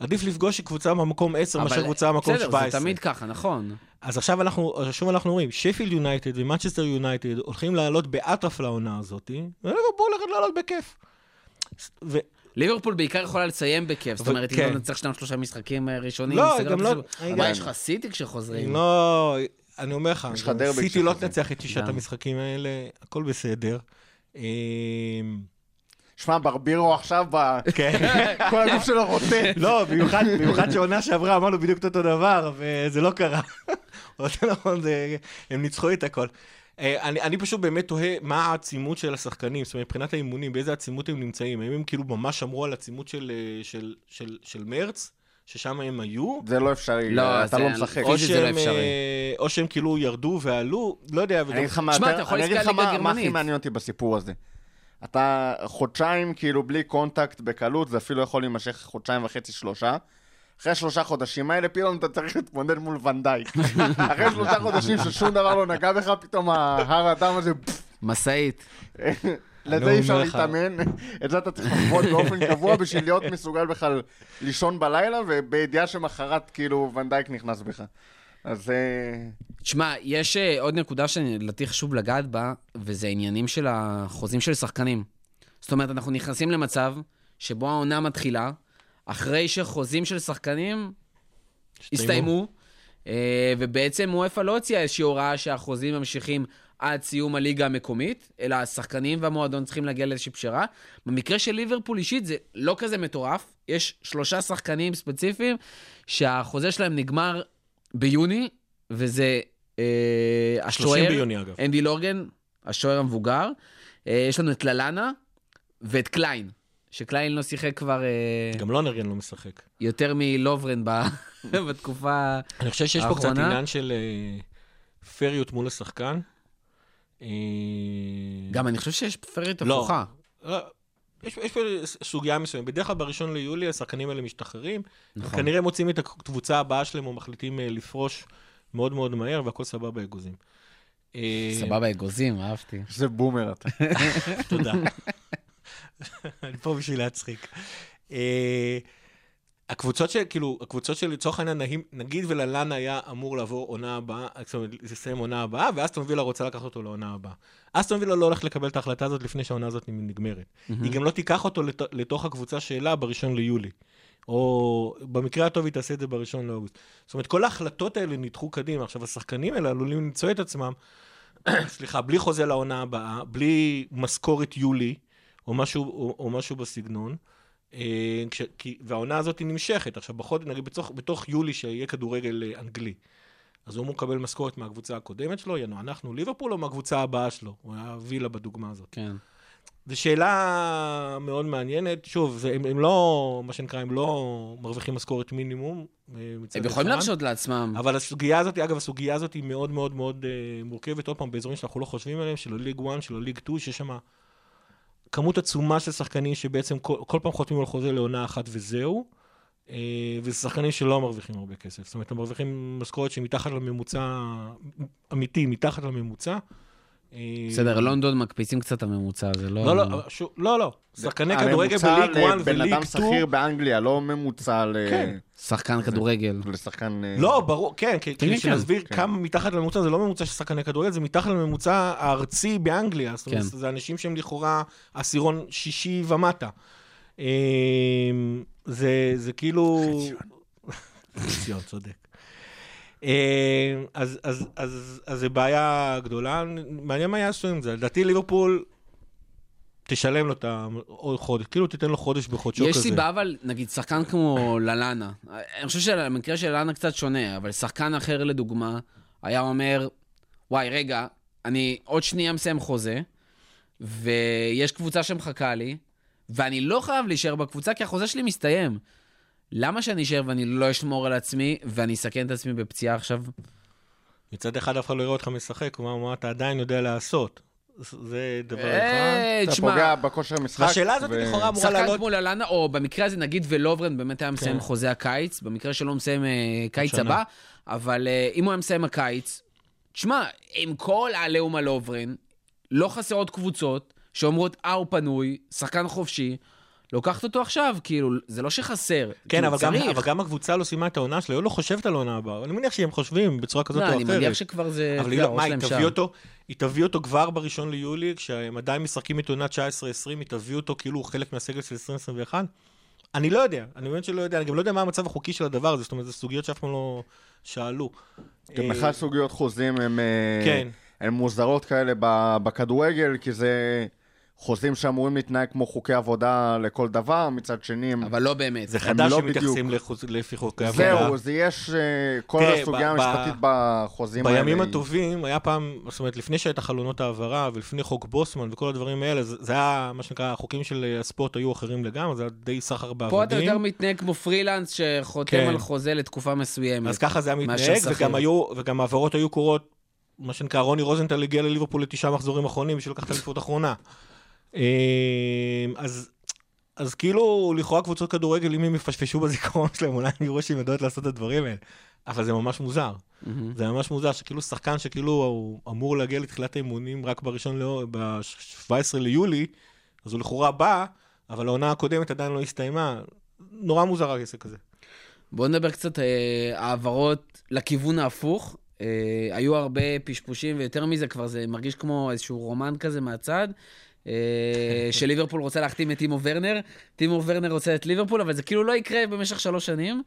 S5: עדיף לפגוש קבוצה במקום 10 מאשר קבוצה במקום
S3: בסדר,
S5: 17.
S3: זה תמיד ככה, נכון.
S5: אז עכשיו אנחנו, שוב אנחנו רואים, שפילד יונייטד ומנצ'סטר יונייטד הולכים לעלות באטרף לעונה הזאת, הולכת לעלות בכיף.
S3: ליברפול בעיקר יכולה לסיים בכיף, זאת
S5: אבל-
S3: אומרת, אם
S5: כן.
S3: לא נצטרך שניים שלושה משחקים אה, ראשונים,
S5: לא, גם לא-
S3: מה, יש לך סיטי כשחוזרים?
S5: לא, אני אומר לך, סיטי לא. תנצח את שישת. המשחקים האלה, הכל בסדר. אמ,
S4: שמע, ברבירו עכשיו, ב-
S5: כן. [LAUGHS]
S4: כל הגוף שלו רוטט.
S5: לא, במיוחד, במיוחד שעונה שעברה אמרנו בדיוק את אותו דבר, וזה לא קרה. [LAUGHS] נכון, הם ניצחו את הכל. אה, אני, אני פשוט באמת תוהה מה העצימות של השחקנים, זאת אומרת, מבחינת האימונים, באיזה עצימות הם נמצאים. האם הם כאילו ממש שמרו על עצימות של, אה, של, של, של מרץ, ששם הם היו?
S4: זה לא אפשרי,
S3: לא,
S4: אתה
S3: זה-
S4: לא משחק.
S3: או שזה לא אפשרי.
S5: אה, או שהם כאילו ירדו ועלו, לא יודע.
S4: אני אגיד לך מה
S3: שמע, אתה יכול להסתכל על ליגה
S4: מה- מה הכי. מעניין אותי בסיפור הזה. אתה חודשיים כאילו בלי contact בקלות, זה אפילו יכול להימשך חודשיים וחצי, שלושה. אחרי שלושה חודשים האלה, פתאום אתה צריך להתמודד מול ונדייק. אחרי שלושה חודשים ששום דבר לא נגע בך, פתאום ההר אדם הזה,
S3: משאית.
S4: לזה אי אפשר. להתאמן. את זה אתה צריך לחוות באופן קבוע בשביל להיות מסוגל בכלל לישון בלילה, ובידיעה שמחרת כאילו ונדייק נכנס בך. אז... אה,
S3: שמע, יש אה, עוד נקודה שלדעתי חשוב לגעת בה, וזה עניינים של החוזים של שחקנים. זאת אומרת, אנחנו נכנסים למצב שבו העונה מתחילה, אחרי שחוזים של שחקנים הסתיימו, אה, ובעצם וופא לא הוציאה איזושהי הוראה שהחוזים ממשיכים עד סיום הליגה המקומית, אלא השחקנים והמועדון צריכים להגיע לאיזושהי פשרה. במקרה של ליברפול אישית זה לא כזה מטורף, יש שלושה שחקנים ספציפיים שהחוזה שלהם נגמר ביוני, וזה אה,
S5: 30
S3: השוער,
S5: ביוני אגב.
S3: אנדי לורגן, השוער המבוגר. אה, יש לנו את ללאנה ואת קליין, שקליין לא שיחק כבר אה,
S5: גם לונרגן לא משחק.
S3: יותר מלוברן ב- [LAUGHS] בתקופה...
S5: אני חושב שיש פה קצת
S3: האחרונה?
S5: עניין של אה, פריות מול השחקן. אה,
S3: גם אני חושב שיש פרית
S5: לא.
S3: הפוכה.
S5: לא, יש, יש פה סוגיה מסוימת. בדרך כלל בראשון ליולי השחקנים האלה משתחררים.
S3: נכון.
S5: כנראה מוצאים את הקבוצה הבאה שלהם או מחליטים לפרוש מאוד מאוד מהר, והכל סבבה אגוזים.
S3: סבבה, אגוזים, אהבתי.
S4: זה בומר אתה.
S5: תודה. [LAUGHS] אני פה בשביל להצחיק. אה, הקבוצות של, כאילו, הקבוצות של לצורך העניין, נגיד- וללאן היה אמור לעבור עונה הבאה, זאת אומרת, לסיים עונה הבאה, ואסטון וילה רוצה לקחת אותו לעונה הבאה. אסטון וילה לא הולכת לקבל את ההחלטה הזאת לפני שהעונה הזאת נגמרת. היא גם לא תיקח אותו לת- לתוך הקבוצה שלה בראשון ליולי. או במקרה הטוב היא תעשה את זה בראשון לאוגוסט. זאת אומרת, כל ההחלטות האלה נדחו קדימה. עכשיו, השחקנים האלה עלולים למצוא את עצמם, [COUGHS] סליחה, בלי חוזה לעונה הבאה, בלי משכורת יולי, או משהו, או, או משהו בסגנון. אה, כש, כי, והעונה הזאת נמשכת. עכשיו, בחוד, נגיד, בתוך, בתוך יולי שיהיה כדורגל אה, אנגלי, אז הוא אמור לקבל משכורת מהקבוצה הקודמת שלו, יענו, אנחנו ליברפול, או מהקבוצה הבאה שלו? הוא היה וילה בדוגמה הזאת.
S3: כן.
S5: זו שאלה מאוד מעניינת. שוב, זה, הם, הם לא, מה שנקרא, הם לא מרוויחים משכורת מינימום. אה, מצד
S3: הם יכולים. להרשות לעצמם.
S5: אבל הסוגיה הזאת, אגב, הסוגיה הזאת היא מאוד מאוד מאוד אה, מורכבת, עוד פעם, באזורים שאנחנו לא חושבים עליהם, של הליג 1, של הליג 2, שיש שם כמות עצומה של שחקנים שבעצם כל, כל פעם חותמים על חוזה לעונה אחת וזהו, אה, וזה שחקנים שלא מרוויחים הרבה כסף. זאת אומרת, הם מרוויחים משכורת שהיא מתחת לממוצע, אמיתי, מתחת לממוצע. אה,
S3: בסדר, לונדון מקפיצים קצת את הממוצע, זה לא...
S5: לא, לא, שוב, לא, לא. שחקני כדורגל
S4: הממוצע
S5: בליג 1
S4: לבן
S5: וליג
S4: אדם
S5: 2.
S4: שכיר באנגליה, לא ממוצע ל-
S5: כן.
S3: שחקן כדורגל.
S4: לשחקן... אה,
S5: לא, ברור, כן, כי
S3: כן,
S5: כדי
S3: כן.
S5: שנסביר
S4: כן.
S5: כמה מתחת לממוצע, זה לא ממוצע של שחקני כדורגל, זה מתחת לממוצע הארצי באנגליה. זאת אומרת,
S3: כן.
S5: זה אנשים שהם לכאורה עשירון שישי ומטה. אמ, זה זה כאילו... חציון, צודק. אמ, אז, אז, אז, אז זה בעיה גדולה, מעניין מה יעשו עם זה. לדעתי ליברפול תשלם לו את ה... עוד חודש, כאילו תיתן לו חודש בחודשו כזה.
S3: יש סיבה, אבל, נגיד, שחקן כמו ללאנה, אני חושב שהמקרה של ללאנה קצת שונה, אבל שחקן אחר, לדוגמה, היה אומר, וואי, רגע, אני עוד שנייה מסיים חוזה, ויש קבוצה שמחכה לי, ואני לא חייב להישאר בקבוצה, כי החוזה שלי מסתיים. למה שאני אשאר ואני לא אשמור על עצמי, ואני אסכן את עצמי בפציעה עכשיו?
S5: מצד אחד אף אחד לא יראה אותך משחק, כלומר, מה אתה עדיין יודע לעשות. זה דבר אחד.
S3: אה,
S4: אתה
S3: תשמע,
S4: פוגע בכושר המשחק.
S5: והשאלה הזאת לכאורה אמורה
S3: שחקן
S5: לעלות...
S3: כמו ללאנה, או במקרה הזה, נגיד ולוברן באמת היה מסיים
S5: כן.
S3: חוזה הקיץ, במקרה שלו הוא מסיים אה, קיץ. הבא, אבל אה, אם הוא היה מסיים הקיץ, תשמע, עם כל העליהום על לוברן, לא חסרות קבוצות שאומרות, אה, הוא פנוי, שחקן חופשי, לוקחת אותו עכשיו, כאילו, זה לא שחסר.
S5: כן,
S3: כאילו,
S5: אבל גם. אבל גם הקבוצה לא סיימה את העונה שלה, היא לא חושבת על העונה הבאה. אני מניח שהם חושבים בצורה כזאת
S3: לא,
S5: או
S3: אני
S5: אחרת.
S3: מניח שכבר זה,
S5: אבל היא לא, מה, היא תביא
S3: שם.
S5: אותו, היא תביא אותו כבר בראשון ליולי, כשהם עדיין משחקים את עונה 19-20, היא תביא אותו כאילו חלק מהסגל של 2021? אני לא יודע, אני באמת שלא יודע, אני גם לא יודע מה המצב החוקי של הדבר הזה, זאת אומרת, זה סוגיות שאף פעם לא שאלו.
S4: גם
S5: אה,
S4: בכלל סוגיות חוזים הם, אה,
S5: כן.
S4: הם מוזרות כאלה ב- בכדורגל, כי זה חוזים שאמורים להתנהג כמו חוקי עבודה לכל דבר, מצד שני הם...
S3: אבל לא באמת.
S5: זה חדש
S4: לא
S5: שמתייחסים לחוז- לפי חוקי עבודה.
S4: זהו, זה יש אה, כל
S5: תראה,
S4: הסוגיה
S5: ב- ב-
S4: המשפטית בחוזים האלה.
S5: בימים
S4: היא-
S5: הטובים, היה פעם, זאת אומרת, לפני שהייתה חלונות העברה, ולפני חוק בוסמן וכל הדברים האלה, זה זה היה, מה שנקרא, החוקים של אה, הספורט היו אחרים לגמרי, זה היה די סחר בעבדים.
S3: פה אתה יותר מתנהג כמו פרילנס שחותם
S5: כן.
S3: על חוזה לתקופה מסוימת.
S5: אז ככה זה היה מתנהג. וגם היו, וגם העברות היו קורות, מה שנקרא, רוני רוזנטל הגיע לליברפול לתשעה מחזורים אחרונים בשביל לקחת אליפות אחרונה. אה, אז, אז כאילו, לכאורה קבוצות כדורגל, אם הם יפשפשו בזיכרון שלהם, אולי הם יראו שהן יודעות לעשות את הדברים האלה. אבל זה ממש מוזר.
S3: מהמם.
S5: זה ממש מוזר, שכאילו שחקן שכאילו הוא אמור להגיע לתחילת האימונים רק בראשון, לא, ב-17 ליולי, אז הוא לכאורה בא, אבל העונה הקודמת עדיין לא הסתיימה. נורא מוזר העסק הזה.
S3: בואו נדבר קצת אה, העברות לכיוון ההפוך. אה, היו הרבה פשפושים, ויותר מזה, כבר זה מרגיש כמו איזשהו רומן כזה מהצד. אה, שליברפול רוצה להחתים את טימו ורנר, טימו ורנר רוצה את ליברפול, אבל זה כאילו לא יקרה במשך שלוש שנים.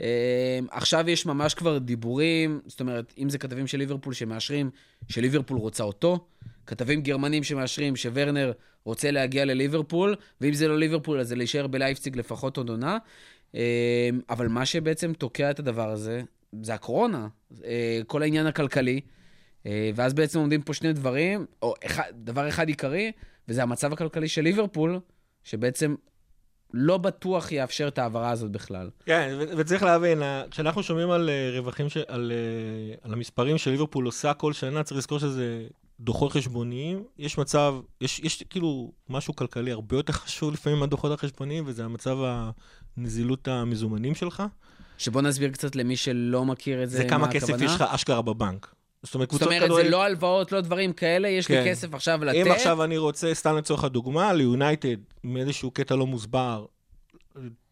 S3: אה, עכשיו יש ממש כבר דיבורים, זאת אומרת, אם זה כתבים של ליברפול שמאשרים שליברפול רוצה אותו, כתבים גרמנים שמאשרים שוורנר רוצה להגיע לליברפול, ואם זה לא ליברפול, אז זה להישאר בלייפציג לפחות עוד עונה. אה, אבל מה שבעצם תוקע את הדבר הזה, זה הקורונה, כל העניין הכלכלי. ואז בעצם עומדים פה שני דברים, או אחד, דבר אחד עיקרי, וזה המצב הכלכלי של ליברפול, שבעצם לא בטוח יאפשר את ההעברה הזאת בכלל.
S5: כן, וצריך להבין, כשאנחנו שומעים על אה, רווחים, ש- על, אה, על המספרים שליברפול עושה כל שנה, צריך לזכור שזה דוחות חשבוניים. יש מצב, יש, יש כאילו משהו כלכלי הרבה יותר חשוב לפעמים מהדוחות החשבוניים, וזה המצב הנזילות המזומנים שלך.
S3: שבוא נסביר קצת למי שלא מכיר את זה,
S5: זה כמה
S3: מה
S5: כסף
S3: הכוונה.
S5: יש לך אשכרה בבנק. זאת אומרת,
S3: זאת אומרת, זה
S5: כדורגל...
S3: לא הלוואות, לא דברים כאלה, יש לי
S5: כן.
S3: כסף עכשיו לתת.
S5: אם עכשיו אני רוצה, סתם לצורך הדוגמה, ליונייטד, מאיזשהו קטע לא מוסבר,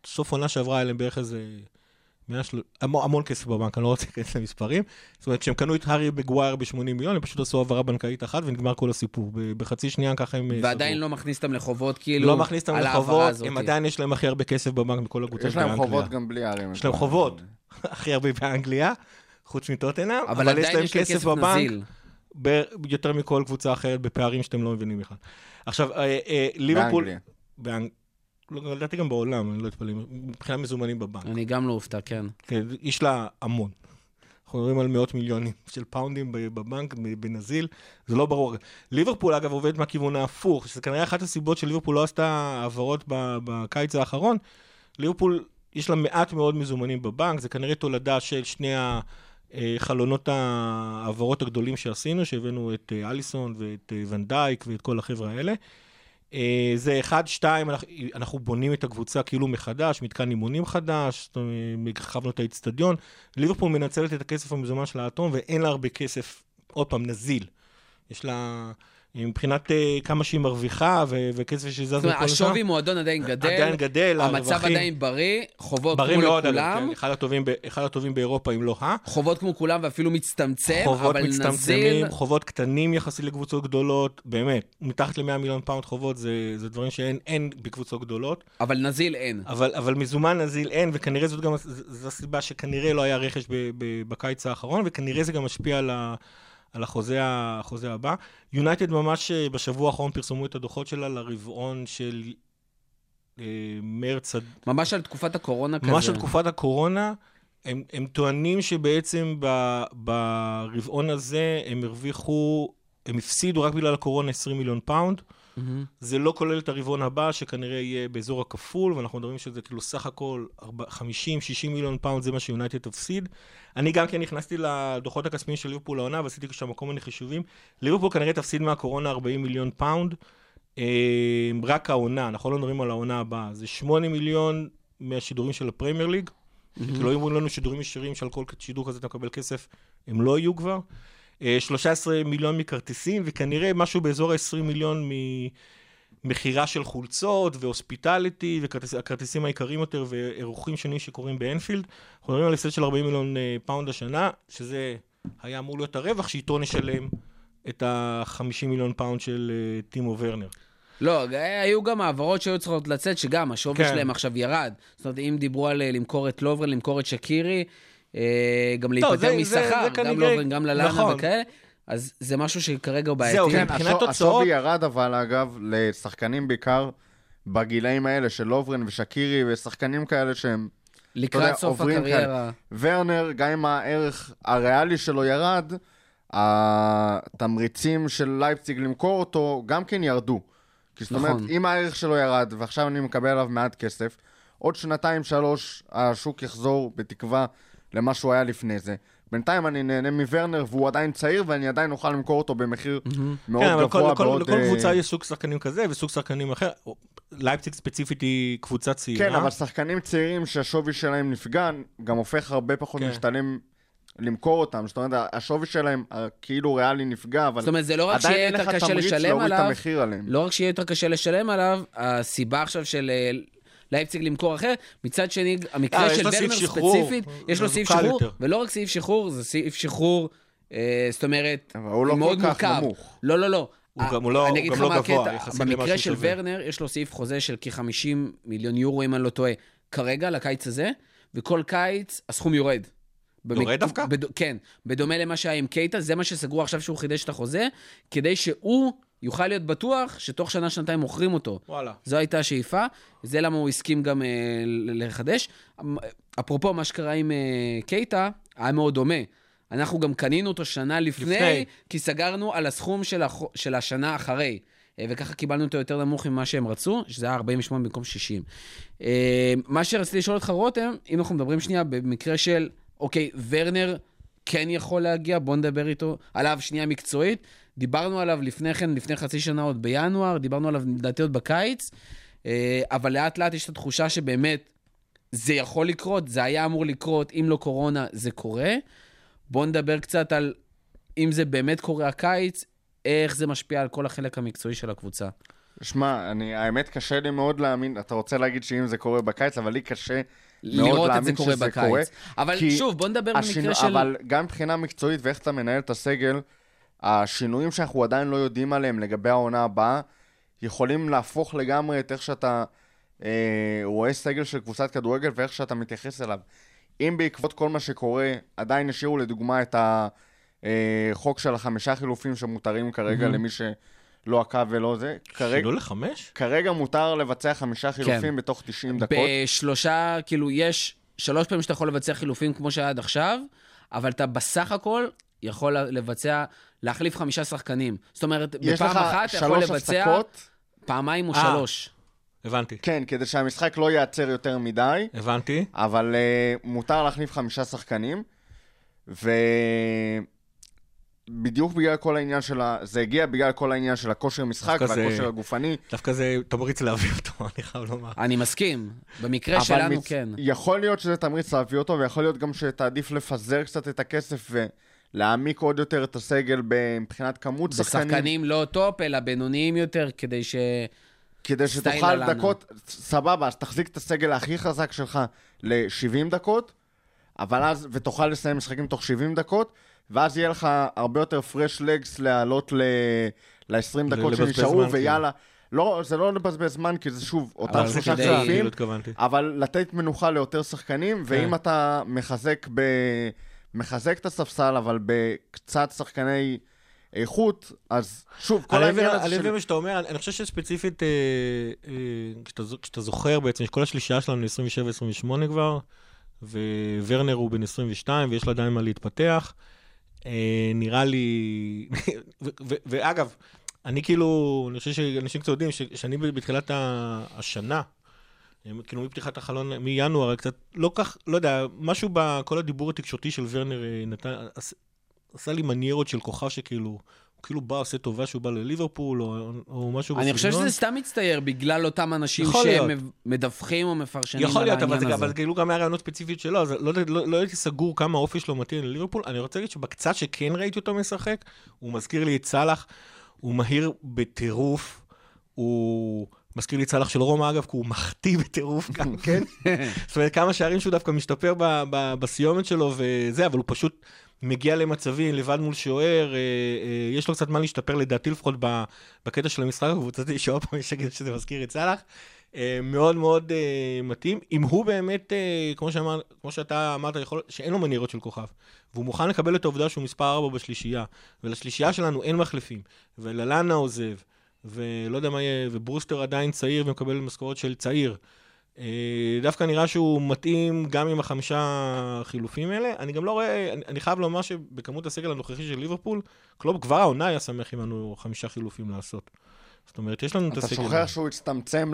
S5: סוף עונה שעברה היה להם בערך איזה... 100 של- המון, המון כסף בבנק, אני לא רוצה להיכנס למספרים. זאת אומרת, כשהם קנו את הארי בגווייר ב-80 מיליון, הם פשוט עשו העברה בנקאית אחת ונגמר כל הסיפור. ב- בחצי שנייה ככה הם... אה,
S3: ועדיין
S5: סגרו.
S3: לא מכניס אותם לחובות, כאילו,
S5: לא מכניס אותם לחובות. הם עדיין יש להם הכי הרבה כסף בבנק מכל הקבוצות
S4: יש להם
S5: באנגליה.
S4: חובות גם בלי הערים.
S5: יש להם חובות, [LAUGHS] הכי הרבה באנגליה, חוץ מטוטנאם,
S3: אבל
S5: אבל יש להם
S3: יש להם
S5: כסף בבנק.
S3: נזיל.
S5: ב- יותר מכל קבוצה אחרת בפערים שאתם לא מבינים בכלל. עכשיו, אה, אה, ליברפול...
S4: באנגליה.
S5: באנג... לא, לדעתי גם בעולם, אני לא אתפלא, מבחינת מזומנים בבנק.
S3: אני גם לא אופתע, כן.
S5: כן, יש לה המון. אנחנו מדברים על מאות מיליונים [LAUGHS] של פאונדים בבנק, בנזיל, זה לא ברור. ליברפול, אגב, עובד מהכיוון ההפוך, שזה כנראה אחת הסיבות שליברפול לא עשתה העברות ב- בקיץ האחרון. ליברפול, יש לה מעט מאוד מזומנים בבנק, זה כנראה תולדה של שני החלונות ההעברות הגדולים שעשינו, שהבאנו את אה, אליסון ואת אה, ונדייק ואת כל החבר'ה האלה. אה, זה אחד, שתיים, אנחנו, בונים את הקבוצה כאילו מחדש, מתקן אימונים חדש, הרחבנו את האיצטדיון. ליברפול מנצלת את הכסף המזומן של האטום, ואין לה הרבה כסף, עוד פעם, נזיל. יש לה, מבחינת אה, כמה שהיא מרוויחה, ו- וכסף שזז
S3: זאת אומרת,
S5: מכל השאר,
S3: השווי מועדון עדיין גדל,
S5: עדיין גדל,
S3: המצב
S5: הרווחים-
S3: עדיין בריא, חובות
S5: בריא
S3: כמו
S5: מאוד,
S3: לכולם,
S5: כן, אחד הטובים אחד הטובים באירופה, אם לא ה.
S3: חובות כמו כולם ואפילו מצטמצם,
S5: חובות
S3: אבל
S5: מצטמצמים,
S3: נזיל...
S5: חובות קטנים יחסית לקבוצות גדולות, באמת, מתחת ל-100 מיליון פאונד חובות זה, זה דברים שאין אין בקבוצות גדולות,
S3: אבל נזיל אין.
S5: אבל, אבל מזומן נזיל אין, וכנראה זאת גם, זו הסיבה שכנראה לא היה רכש ב, ב, בקיץ האחרון, וכנראה זה גם משפיע על, ה, על החוזה, החוזה הבא. יונייטד ממש אה, בשבוע האחרון פרסמו את הדוחות שלה לרבעון של אה, מרץ עד
S3: ממש על תקופת הקורונה כזה.
S5: ממש על תקופת הקורונה, הם, הם טוענים שבעצם ב, ברבעון הזה הם הרוויחו, הם הפסידו רק בגלל הקורונה 20 מיליון פאונד.
S3: מהמם.
S5: זה לא כולל את הרבעון הבא, שכנראה יהיה באזור הכפול, ואנחנו מדברים שזה כאילו סך הכל 50-60 מיליון פאונד, זה מה שיונייטד תפסיד. אני גם כן נכנסתי לדוחות הכספיים של ליברפול העונה, ועשיתי שם כל מיני חישובים. ליברפול כנראה תפסיד מהקורונה 40 מיליון פאונד. אה, רק העונה, אנחנו לא מדברים על העונה הבאה. זה 8 מיליון מהשידורים של הפרמייר ליג. כי לא יאמרו לנו שידורים ישירים שעל כל שידור כזה אתה מקבל כסף, הם לא יהיו כבר. אה, 13 מיליון מכרטיסים, וכנראה משהו באזור ה-20 מיליון ממכירה של חולצות ו hospitality, והכרטיסים העיקריים יותר ואירוחים שונים שקורים באנפילד. אנחנו מדברים על הפסד של 40 מיליון אה, פאונד השנה, שזה היה אמור להיות הרווח, שאיתו נשלם את ה-50 מיליון פאונד של אה, טימו ורנר.
S3: לא, היו גם העברות שהיו צריכות לצאת, שגם השווי
S5: כן.
S3: שלהם עכשיו ירד. זאת אומרת, אם דיברו על אה, למכור את לוברן, למכור את שקירי, אה, גם
S5: זה-
S3: להיפטר משכר, גם לוברן, גם ללאנה
S5: נכון.
S3: וכאלה, אז זה משהו שכרגע הוא בעייתי.
S5: זהו,
S4: כן,
S5: מבחינת תוצאות-
S4: השווי ירד, אבל אגב, לשחקנים בעיקר בגילאים האלה של לוברן ושקירי ושחקנים כאלה שהם...
S3: לקראת סוף הקריירה.
S4: ורנר, גם אם הערך הריאלי שלו ירד, התמריצים של לייפציג למכור אותו גם כן ירדו. כי זאת אומרת,
S3: נכון.
S4: אם הערך שלו ירד, ועכשיו אני מקבל עליו מעט כסף, עוד שנתיים, שלוש, השוק יחזור בתקווה למה שהוא היה לפני זה. בינתיים אני נהנה מוורנר, והוא עדיין צעיר, ואני עדיין אוכל למכור אותו במחיר מאוד
S5: כן, אבל
S4: גבוה.
S5: כל, כל,
S4: בעוד,
S5: לכל
S4: אה,
S5: קבוצה יש סוג שחקנים כזה וסוג שחקנים אחר. לייפציג ספציפית היא קבוצה צעירה.
S4: כן, אבל שחקנים צעירים שהשווי שלהם נפגע, גם הופך הרבה פחות
S5: כן.
S4: משתלם למכור אותם. זאת אומרת, השווי שלהם אה, כאילו ריאלי נפגע, אבל
S3: זאת אומרת, זה לא רק
S4: עדיין
S3: שיהיה
S4: אין
S3: יותר
S4: לך
S3: קשה
S4: תמריץ
S3: לשלם
S4: להוריד את
S3: עליו,
S4: המחיר עליהם.
S3: לא רק שיהיה יותר קשה לשלם עליו, הסיבה עכשיו של אה, לייפציג למכור אחר, מצד שני,
S5: אה,
S3: המקרה
S5: יש
S3: של
S5: לו סעיף
S3: ורנר
S5: שחרור.
S3: ספציפית, יש לו
S5: הוא
S3: סעיף שחרור. ולא רק סעיף שחרור, זה סעיף שחרור, אה, זאת אומרת,
S4: הוא לא
S3: מאוד
S4: כל כך
S3: מורכב.
S4: נמוך.
S3: לא, לא, לא.
S5: הוא
S3: אה,
S5: גם- הוא לא-
S3: אני
S5: הוא
S3: אגיד
S5: גם
S3: לך
S5: לא
S3: מה
S5: גבוה,
S3: הקטע,
S5: יחסית למה
S3: במקרה של
S5: שווה.
S3: ורנר, יש לו סעיף חוזה של כ-50 מיליון יורו, אם אני לא טועה, כרגע, לקיץ הזה, וכל קיץ הסכום יורד. במק-
S5: יורד דווקא?
S3: בד... כן, בדומה למה שהיה עם קייטה, זה מה שסגרו עכשיו שהוא חידש את החוזה, כדי שהוא יוכל להיות בטוח שתוך שנה-שנתיים מוכרים אותו.
S5: וואלה.
S3: זו הייתה השאיפה, זה למה הוא הסכים גם אה, לחדש. אמ, אפרופו מה שקרה עם אה, קייטה, היה מאוד דומה. אנחנו גם קנינו אותו שנה לפני,
S5: לפני.
S3: כי סגרנו על הסכום של, הח... של השנה אחרי. אה, וככה קיבלנו אותו יותר נמוך ממה שהם רצו, שזה היה 48 במקום 60. אה, מה שרציתי לשאול אותך, רותם, אם אנחנו מדברים שנייה במקרה של, אוקיי, ורנר כן יכול להגיע, בוא נדבר איתו, עליו שנייה מקצועית. דיברנו עליו לפני כן, לפני חצי שנה עוד בינואר, דיברנו עליו לדעתי עוד בקיץ, אה, אבל לאט לאט יש את התחושה שבאמת זה יכול לקרות, זה היה אמור לקרות, אם לא קורונה, זה קורה. בואו נדבר קצת על אם זה באמת קורה הקיץ, איך זה משפיע על כל החלק המקצועי של הקבוצה.
S4: שמע, האמת קשה לי מאוד להאמין, אתה רוצה להגיד שאם זה קורה בקיץ, אבל לי קשה מאוד
S3: לראות את זה
S4: להאמין
S3: קורה
S4: שזה
S3: בקיץ.
S4: קורה.
S3: אבל שוב, בוא נדבר
S4: השינו-
S3: במקרה של...
S4: אבל גם מבחינה מקצועית ואיך אתה מנהל את הסגל, השינויים שאנחנו עדיין לא יודעים עליהם לגבי העונה הבאה, יכולים להפוך לגמרי את איך שאתה אה, רואה סגל של קבוצת כדורגל ואיך שאתה מתייחס אליו. אם בעקבות כל מה שקורה, עדיין השאירו לדוגמה את החוק של החמישה חילופים שמותרים כרגע
S3: מהמם.
S4: למי שלא עקב ולא זה, כרגע,
S5: שינו לחמש?
S4: כרגע מותר לבצע חמישה חילופים בתוך 90 דקות.
S3: בשלושה, כאילו, יש שלוש פעמים שאתה יכול לבצע חילופים כמו שהיה עד עכשיו, אבל אתה בסך הכל יכול לבצע, להחליף חמישה שחקנים. זאת אומרת,
S4: יש
S3: בפעם אחת אתה יכול לבצע
S4: הפסקות,
S3: פעמיים או
S5: אה.
S3: שלוש.
S5: הבנתי.
S4: כן, כדי שהמשחק לא ייעצר יותר מדי.
S5: הבנתי.
S4: אבל uh, מותר להחליף חמישה שחקנים, ובדיוק בגלל כל העניין של ה... זה הגיע בגלל כל העניין של הכושר משחק
S5: דווקא זה-
S4: והכושר הגופני.
S5: דווקא זה תמריץ להביא אותו, [LAUGHS] אני חייב לומר.
S3: אני מסכים. במקרה שלנו,
S4: מצ-
S3: כן.
S4: יכול להיות שזה תמריץ להביא אותו, ויכול להיות גם שתעדיף לפזר קצת את הכסף ולהעמיק עוד יותר את הסגל מבחינת כמות שחקנים,
S3: בשחקנים לא טופ, אלא בינוניים יותר, כדי ש...
S4: כדי שתוכל
S3: אלנה.
S4: דקות, סבבה, אז תחזיק את הסגל הכי חזק שלך ל-70 דקות, אבל אז, ותוכל לסיים משחקים תוך 70 דקות, ואז יהיה לך הרבה יותר fresh legs לעלות ל-20 דקות
S5: לבזבז
S4: שנשארו, ויאללה. לא, זה לא לבזבז זמן, כי זה שוב, אותם שלושה
S3: כדי-
S5: כאילו.
S4: אבל לתת מנוחה ליותר שחקנים, ואם
S5: כן.
S4: אתה מחזק ב... מחזק את הספסל, אבל בקצת שחקני איכות, אז שוב, כל העניין הזה
S5: אני
S4: של...
S5: מבין מה שאתה אומר, אני חושב שספציפית, אה, אה, כשאתה זו- כשאתה זוכר בעצם, שכל השלישייה שלנו 27-28 כבר, וורנר הוא בן 22 ויש לו עדיין מה להתפתח. אה, נראה לי, [LAUGHS] ו- ו- ואגב, אני כאילו, אני חושב שאנשים קצת יודעים שאני בתחילת השנה, כאילו מפתיחת החלון, מינואר, קצת, לא כך, לא יודע, משהו בכל הדיבור התקשורתי של ורנר אה, נתן, עש- עשה לי מניירות של כוכב שכאילו, הוא כאילו בא, עושה טובה שהוא בא לליברפול, או, או משהו
S3: אני חושב שזה סתם מצטייר בגלל אותם אנשים. שמדווחים או מפרשנים
S5: יכול להיות, אבל זה. אבל כאילו גם היה רעיונות ספציפית שלו, אז לא, לא, לא הייתי סגור כמה האופי שלו מתאים לליברפול. אני רוצה להגיד שבקצת שכן ראיתי אותו משחק, הוא מזכיר לי את סאלח, הוא מהיר בטירוף, הוא מזכיר לי את סאלח של רומא, אגב, כי הוא מחטיא בטירוף [LAUGHS] גם, כן? זאת אומרת, כמה שערים שהוא דווקא משתפר ב, ב, בסיומת שלו וזה, אבל הוא פשוט מגיע למצבים לבד מול שוער, אה, אה, יש לו קצת מה להשתפר לדעתי לפחות בקטע של המשחק הקבוצתי, שעוד פעם יש להגיד שזה מזכיר את סאלח. אה, מאוד מאוד אה, מתאים. אם הוא באמת, אה, כמו, שאמר, כמו שאתה אמרת, יכול, שאין לו מניירות של כוכב, והוא מוכן לקבל את העובדה שהוא מספר 4 בשלישייה, ולשלישייה שלנו אין מחליפים, וללאנה עוזב, ולא יודע מה יהיה, וברוסטר עדיין צעיר ומקבל משכורת של צעיר. אה, דווקא נראה שהוא מתאים גם עם החמישה חילופים האלה. אני גם לא רואה, אני, אני חייב לומר שבכמות הסגל הנוכחי של ליברפול, קלופ כבר העונה היה שמח אם לנו חמישה חילופים לעשות. זאת אומרת, יש לנו את
S4: אתה
S5: הסגל.
S4: שוכח שהוא הצטמצם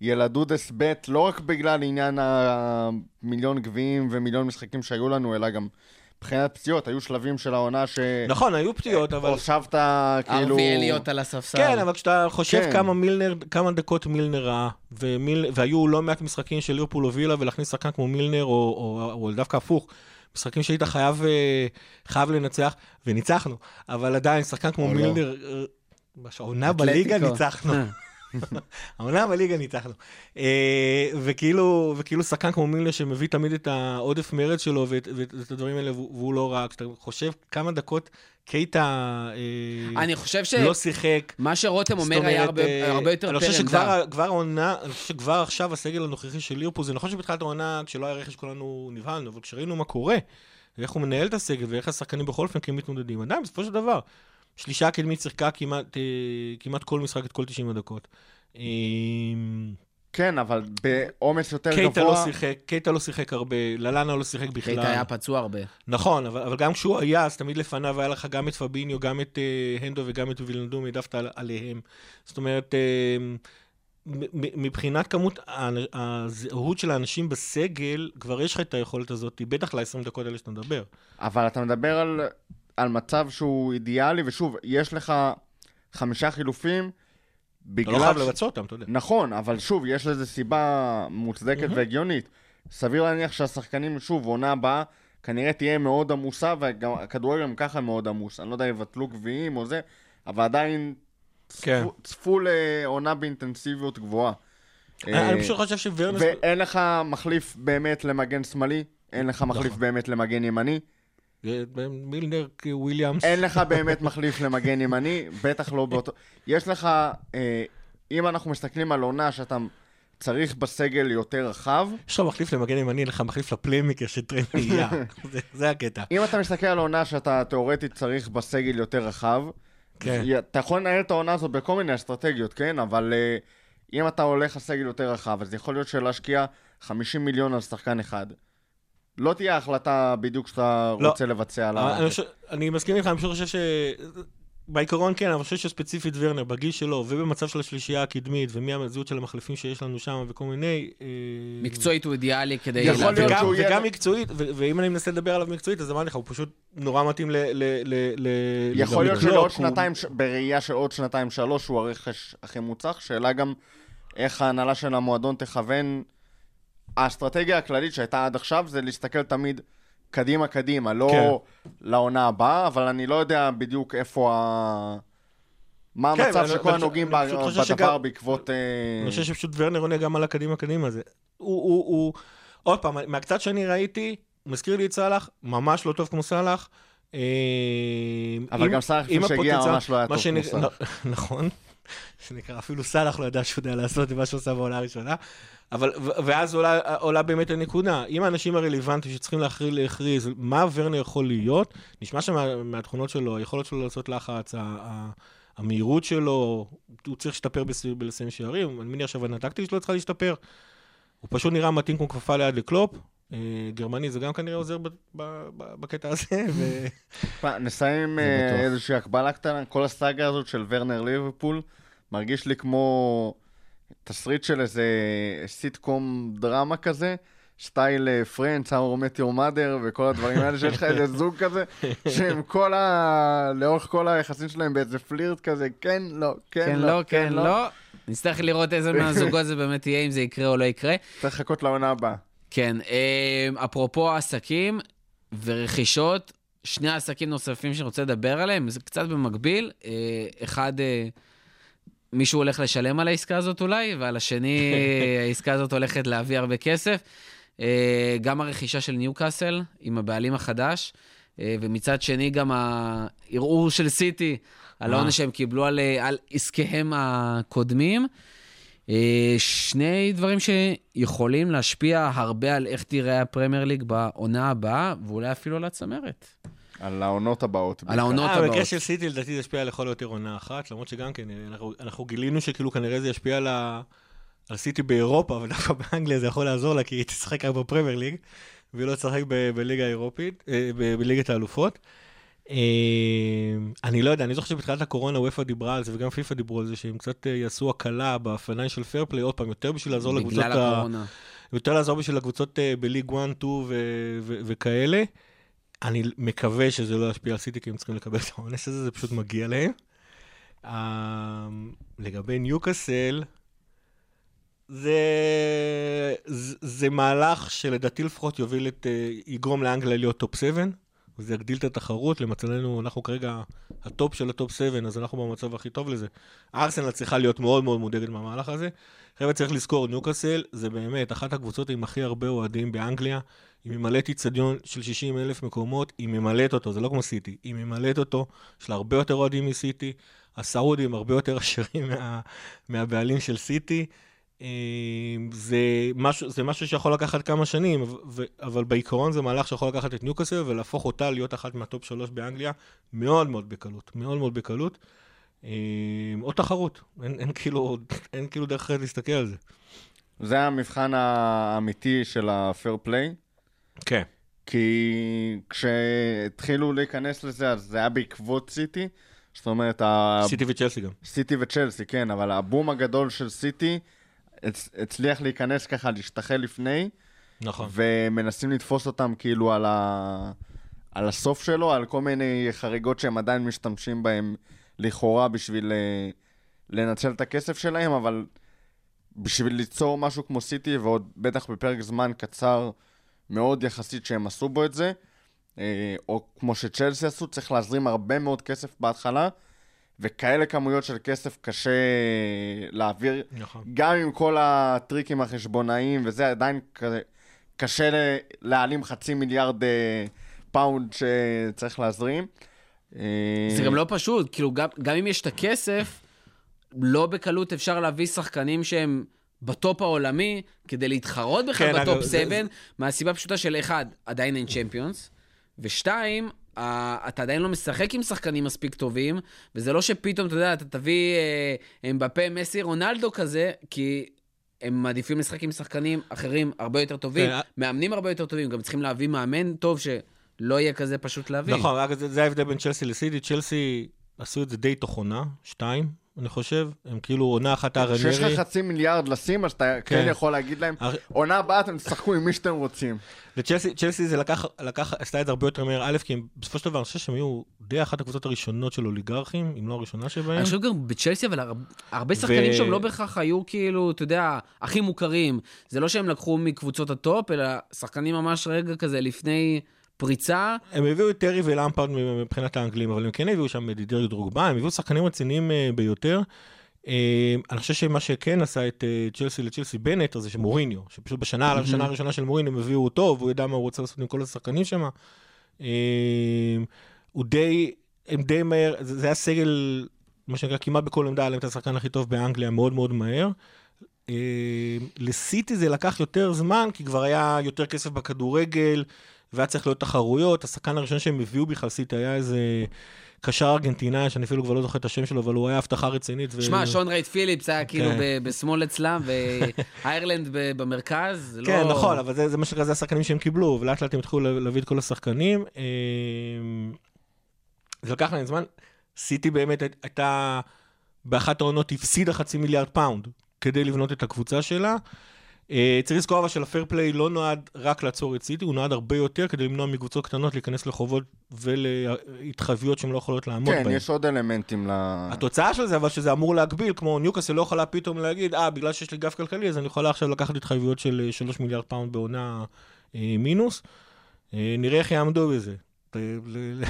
S4: לילדודס ב', לא רק בגלל עניין המיליון גביעים ומיליון משחקים שהיו לנו, אלא גם מבחינת פציעות. היו שלבים של העונה ש...
S5: נכון, היו פציעות, אבל...
S4: הושבת כאילו...
S3: ארווי אליוט על הספסל.
S5: כן, אבל כשאתה חושב
S4: כן.
S5: כמה מילנר, כמה דקות מילנר ראה, ומיל, והיו לא מעט משחקים של ליברפול הובילה, ולהכניס שחקן כמו מילנר, או, או, או, או דווקא הפוך, משחקים שהיית חייב, אה, חייב לנצח, וניצחנו, אבל עדיין, שחקן כמו
S4: לא.
S5: מילנר, אה, העונה בליגה. ניצחנו. העונה בליגה ניצחנו. אה, וכאילו, וכאילו שחקן כמו מילנר שמביא תמיד את העודף מרץ שלו ואת, ואת, ואת הדברים האלה, והוא, לא רע. כשאתה חושב כמה דקות קייטה אה,
S3: אני חושב ש...
S5: לא שיחק,
S3: מה שרותם אומר היה הרבה
S5: אה,
S3: הרבה יותר
S5: אני
S3: פר
S5: חושב
S3: עמדה.
S5: שכבר כבר העונה, אני חושב שכבר עכשיו הסגל הנוכחי של ליברפול, זה נכון שבתחילת העונה, כשלא היה רכש כולנו נבהלנו, אבל כשראינו מה קורה, ואיך הוא מנהל את הסגל, ואיך השחקנים בכל אופן כן מתמודדים, עדיין, בסופו של דבר, שלישה הקדמית שיחקה כמעט, אה, כמעט כל משחק את כל 90 הדקות. אה,
S4: כן, אבל בעומס יותר
S5: קייטה לא
S4: גבוה...
S5: שיחק, קייטה לא שיחק הרבה, ללאנה לא שיחק בכלל.
S3: קייטה היה פצוע הרבה.
S5: נכון, אבל, אבל גם כשהוא היה, אז תמיד לפניו היה לך גם את פביניו, גם את uh, הנדו וגם את וילנדום, העדפת על, עליהם. זאת אומרת, uh, מ- מ- מבחינת כמות הזהות של האנשים בסגל, כבר יש לך את היכולת הזאת, בטח ל-20 דקות האלה שאתה מדבר.
S4: אבל אתה מדבר על, על מצב שהוא אידיאלי, ושוב, יש לך חמישה חילופים,
S5: אתה
S4: בגלל...
S5: לא חייב
S4: ש-
S5: לבצע אותם, אתה יודע.
S4: נכון, אבל שוב, יש לזה סיבה מוצדקת והגיונית. סביר להניח שהשחקנים, שוב, עונה הבאה, כנראה תהיה מאוד עמוסה, וגם הכדורגל גם ככה מאוד עמוס. אני לא יודע יבטלו גביעים או זה, אבל עדיין
S5: כן.
S4: צפו, צפו לעונה באינטנסיביות גבוהה.
S5: אני
S4: אה,
S5: פשוט חושב שוורנר...
S4: ואין לך מחליף באמת למגן שמאלי, אין לך מחליף
S5: נכון.
S4: באמת למגן ימני,
S5: מילנר, וויליאמס.
S4: אין לך באמת מחליף למגן ימני, בטח לא באותו... יש לך, אה, אם אנחנו מסתכלים על עונה שאתה צריך בסגל יותר רחב,
S5: יש לך מחליף למגן ימני, אין לך מחליף ל playmaker של טרנט נהיה. [LAUGHS] זה- זה הקטע.
S4: אם אתה מסתכל על עונה שאתה תאורטית צריך בסגל יותר רחב,
S5: כן.
S4: אתה יכול לנהל את העונה הזאת בכל מיני אסטרטגיות, כן? אבל אה, אם אתה הולך על סגל יותר רחב, אז יכול להיות שלהשקיע 50 מיליון על שחקן אחד. לא תהיה החלטה בדיוק שאתה
S5: לא.
S4: רוצה לבצע על
S5: אבל
S4: ה...
S5: אני חושב- אני מסכים איתך, אני פשוט חושב ש... בעיקרון כן, אבל אני חושב שספציפית ורנר, בגיל שלו, ובמצב של השלישייה הקדמית, ומי הזהות של המחליפים שיש לנו שם, וכל מיני... אה,
S3: מקצועית הוא אידיאלי כדי...
S4: יכול להיות שהוא יהיה-
S5: וגם מקצועית, ואם אני מנסה לדבר עליו מקצועית, אז אמרתי לך, הוא פשוט נורא מתאים ל...
S4: יכול להיות שלעוד שנתיים, ש- בראייה של עוד שנתיים שלוש, הוא הרכש הכי מוצלח. שאלה גם איך ההנהלה של המועדון תכוון. האסטרטגיה הכללית שהייתה עד עכשיו זה להסתכל תמיד קדימה קדימה, לא
S5: כן.
S4: לעונה הבאה, אבל אני לא יודע בדיוק איפה ה... מה
S5: כן,
S4: המצב
S5: ואני-
S4: של כל
S5: ואני-
S4: הנוגעים בדבר
S5: שגם-
S4: בעקבות... אה,
S5: אני חושב שפשוט ורנר עונה גם על הקדימה קדימה הזה. הוא, הוא, הוא, עוד פעם, מהקצת שאני ראיתי, מזכיר לי את סאלח, ממש לא טוב כמו סאלח. אה,
S4: אבל
S5: עם-
S4: גם סאלח לפני שהגיע ממש לא היה טוב
S5: שנ-
S4: כמו סאלח. [LAUGHS]
S5: נכון. שנקרא, אפילו סאלח לא ידע שהוא יודע לעשות את מה שהוא עושה בעונה הראשונה. אבל, ואז עולה, עולה באמת הנקודה. אם האנשים הרלוונטיים שצריכים להכריז, להכריז מה ורנר יכול להיות, נשמע שמה, מהתכונות שלו, היכולת שלו לעשות לחץ, ה- ה- המהירות שלו, הוא צריך להשתפר בלסיים שערים, אני מניח שהבנה הטקטית שלו צריכה להשתפר. הוא פשוט נראה מתאים כמו כפפה ליד לקלופ. אה, גרמני זה גם כנראה עוזר בקטע הזה,
S4: נסיים אה. איזושהי הקבלה קטנה, כל הסאגה הזאת של ורנר ליברפול, מרגיש לי כמו תסריט של איזה סיטקום דרמה כזה, סטייל פרנץ, I Met Your Mother וכל הדברים האלה, שיש לך איזה [LAUGHS] זוג כזה, שהם כל ה... לאורך כל היחסים שלהם באיזה פלירט כזה, כן, לא, כן,
S3: כן, לא, כן, לא. נצטרך לראות איזה מהזוגות זה באמת יהיה, אם זה יקרה או לא יקרה.
S4: צריך לחכות לעונה הבאה.
S3: כן, אה, אפרופו עסקים ורכישות, שני עסקים נוספים שאני רוצה לדבר עליהם, זה קצת במקביל. אה, אחד, אה, מישהו הולך לשלם על העסקה הזאת אולי, ועל השני, [LAUGHS] העסקה הזאת הולכת להביא הרבה כסף. אה, גם הרכישה של ניוקאסל עם הבעלים החדש, אה, ומצד שני גם הערעור של סיטי על. העונש שהם קיבלו על, אה, על עסקיהם הקודמים. שני דברים שיכולים להשפיע הרבה על איך תיראה הפרמייר ליג בעונה הבאה, ואולי אפילו על הצמרת.
S4: על העונות הבאות.
S3: על. העונות
S5: אה,
S3: הבאות.
S5: במקרה של סיטי לדעתי זה ישפיע לכל היותר עונה אחת, למרות שגם כן, אנחנו, אנחנו גילינו שכאילו כנראה זה ישפיע על, ה, על סיטי באירופה, אבל דווקא באנגליה זה יכול לעזור לה, כי היא תשחק רק בפרמייר ליג, והיא לא תשחק ב- בליגה האירופית, אה, ב- בליגת האלופות. אה, אני לא יודע, אני זוכר שבתחילת הקורונה אופ"א דיברה על זה, וגם פיפא דיברו על זה, שהם קצת יעשו הקלה fair play, עוד פעם, יותר בשביל לעזור לקבוצות
S3: בגלל. הקורונה.
S5: יותר לעזור בשביל הקבוצות ב league 1, 2 ו- ו- וכאלה. אני מקווה שזה לא ישפיע על סיטי, כי הם צריכים לקבל את העונש הזה, זה פשוט מגיע להם. אה, לגבי ניוקאסל, זה, זה, זה מהלך שלדעתי לפחות יוביל את, אה, יגרום לאנגליה להיות טופ 7, וזה יגדיל את התחרות. למצבנו, אנחנו כרגע הטופ של הטופ 7, אז אנחנו במצב הכי טוב לזה. ארסנל צריכה להיות מאוד מאוד מודאגת מהמהלך הזה. חבר'ה, צריך לזכור, ניוקאסל זה באמת אחת הקבוצות עם הכי הרבה אוהדים באנגליה. היא ממלאת איצטדיון של 60 אלף מקומות, היא ממלאת אותו, זה לא כמו סיטי, היא ממלאת אותו, יש לה הרבה יותר אוהדים מסיטי, הסעודים הרבה יותר עשירים מה, מהבעלים של סיטי. אה, זה משהו, זה משהו שיכול לקחת כמה שנים, ו- אבל בעיקרון זה מהלך שיכול לקחת את ניוקאסל ולהפוך אותה להיות אחת מהטופ שלוש באנגליה מאוד מאוד בקלות, מאוד מאוד בקלות. אה, עוד תחרות, אין, אין, כאילו, אין כאילו דרך אחרת להסתכל על זה.
S4: זה המבחן האמיתי של הפייר פליי.
S5: כן.
S4: כי כשהתחילו להיכנס לזה, אז זה היה בעקבות סיטי. זאת אומרת,
S5: סיטי וצ'לסי גם.
S4: סיטי וצ'לסי, כן, אבל הבום הגדול של סיטי הצ- הצליח להיכנס ככה, להשתחל לפני,
S5: נכון.
S4: ומנסים לתפוס אותם כאילו על, ה... על הסוף שלו, על כל מיני חריגות שהם עדיין משתמשים בהם לכאורה בשביל אה, לנצל את הכסף שלהם, אבל בשביל ליצור משהו כמו סיטי, ועוד בטח בפרק זמן קצר מאוד יחסית שהם עשו בו את זה, אה, או כמו שצ'לסי עשו, צריך להזרים הרבה מאוד כסף בהתחלה, וכאלה כמויות של כסף קשה להעביר,
S5: נכון.
S4: גם עם כל הטריקים החשבונאיים וזה, עדיין קשה ל- להעלים חצי מיליארד אה, פאונד שצריך להזרים. אה,
S3: זה גם לא פשוט, כאילו, גם, גם אם יש את הכסף, לא בקלות אפשר להביא שחקנים שהם בטופ העולמי, כדי להתחרות בכלל
S5: כן,
S3: בטופ
S5: אגב, זה-
S3: 7, מהסיבה הפשוטה של אחד, עדיין אין צ'מפיונס, ושתיים, אה, אתה עדיין לא משחק עם שחקנים מספיק טובים, וזה לא שפתאום, אתה יודע, אתה תביא אה, אמבפה, מסי, רונלדו כזה, כי הם מעדיפים לשחק עם שחקנים אחרים הרבה יותר טובים,
S5: כן,
S3: מאמנים הרבה יותר טובים, גם צריכים להביא מאמן טוב שלא יהיה כזה פשוט להביא.
S5: נכון, זה, זה ההבדל בין צ'לסי לסיטי. צ'לסי עשו את זה די תוך עונה, שתיים, אני חושב. הם כאילו עונה אחת
S4: כשיש לך. חצי מיליארד לשים, אז אתה כן
S5: כן.
S4: יכול להגיד להם, עונה הבאה אתם תשחקו עם מי שאתם רוצים.
S5: וצ'לסי צ'לסי זה לקח, לקח, עשתה את זה הרבה יותר מהר, א', כי בסופו של דבר, אני חושב שהם היו די אחת הקבוצות הראשונות של אוליגרכים, אם לא הראשונה שבהם.
S3: אני חושב גם בצ'לסי, אבל הר- הרבה שחקנים שם לא בהכרח היו כאילו, אתה יודע, הכי מוכרים. זה לא שהם לקחו מקבוצות הטופ, אלא שחקנים ממש רגע כזה לפני פריצה.
S5: הם הביאו את טרי ולמפרד מבחינת האנגלים, אבל הם כן הביאו שם את דידר דרוגבה, הם הביאו שחקנים רציניים אה, ביותר. אה, אני חושב שמה שכן עשה את אה, צ'לסי לצ'לסי בנט, זה שמוריניו, שפשוט בשנה השנה הראשונה של מוריניו הם הביאו אותו, והוא ידע מה הוא רוצה לעשות עם כל השחקנים שם. הוא די, הם די מהר, זה היה סגל מה שנקרא, כמעט בכל עמדה היה להם את השחקן הכי טוב באנגליה מאוד מאוד מהר. לסיטי זה לקח יותר זמן, כי כבר היה יותר כסף בכדורגל, והיה צריך להיות תחרויות. השחקן הראשון שהם הביאו בכלל סיטי היה איזה קשר ארגנטינאי, שאני אפילו כבר לא זוכר את השם שלו, אבל הוא היה הבטחה רצינית. ו-
S3: שמע, שון רייט פיליפס היה כאילו
S5: כן.
S3: ב- בשמאל אצלם, ואיירלנד ב- במרכז.
S5: כן,
S3: לא-
S5: נכון, אבל זה, זה מה שנקרא, זה השחקנים שהם קיבלו, ולאט לאט הם התחילו לה- להביא את כל השחקנים. אה, זה לקח להם זמן. סיטי באמת הי- הייתה, באחת העונות הפסידה חצי מיליארד פאונד כדי לבנות את הקבוצה שלה. אה, צריך לזכור אבל שהפייר פליי לא נועד רק לעצור את סיטי, הוא נועד הרבה יותר כדי למנוע מקבוצות קטנות להיכנס לחובות ולהתחייבויות שהן לא יכולות לעמוד
S4: כן,
S5: בהן.
S4: יש עוד אלמנטים ל...
S5: התוצאה של זה, אבל שזה אמור להגביל, כמו ניוקאסל לא יכולה פתאום להגיד, אה, בגלל שיש לי גב כלכלי, אז אני יכולה עכשיו לקחת התחייבויות של 3 מיליארד פאונד בעונה אה, מינוס. אה, נראה איך יעמדו בזה.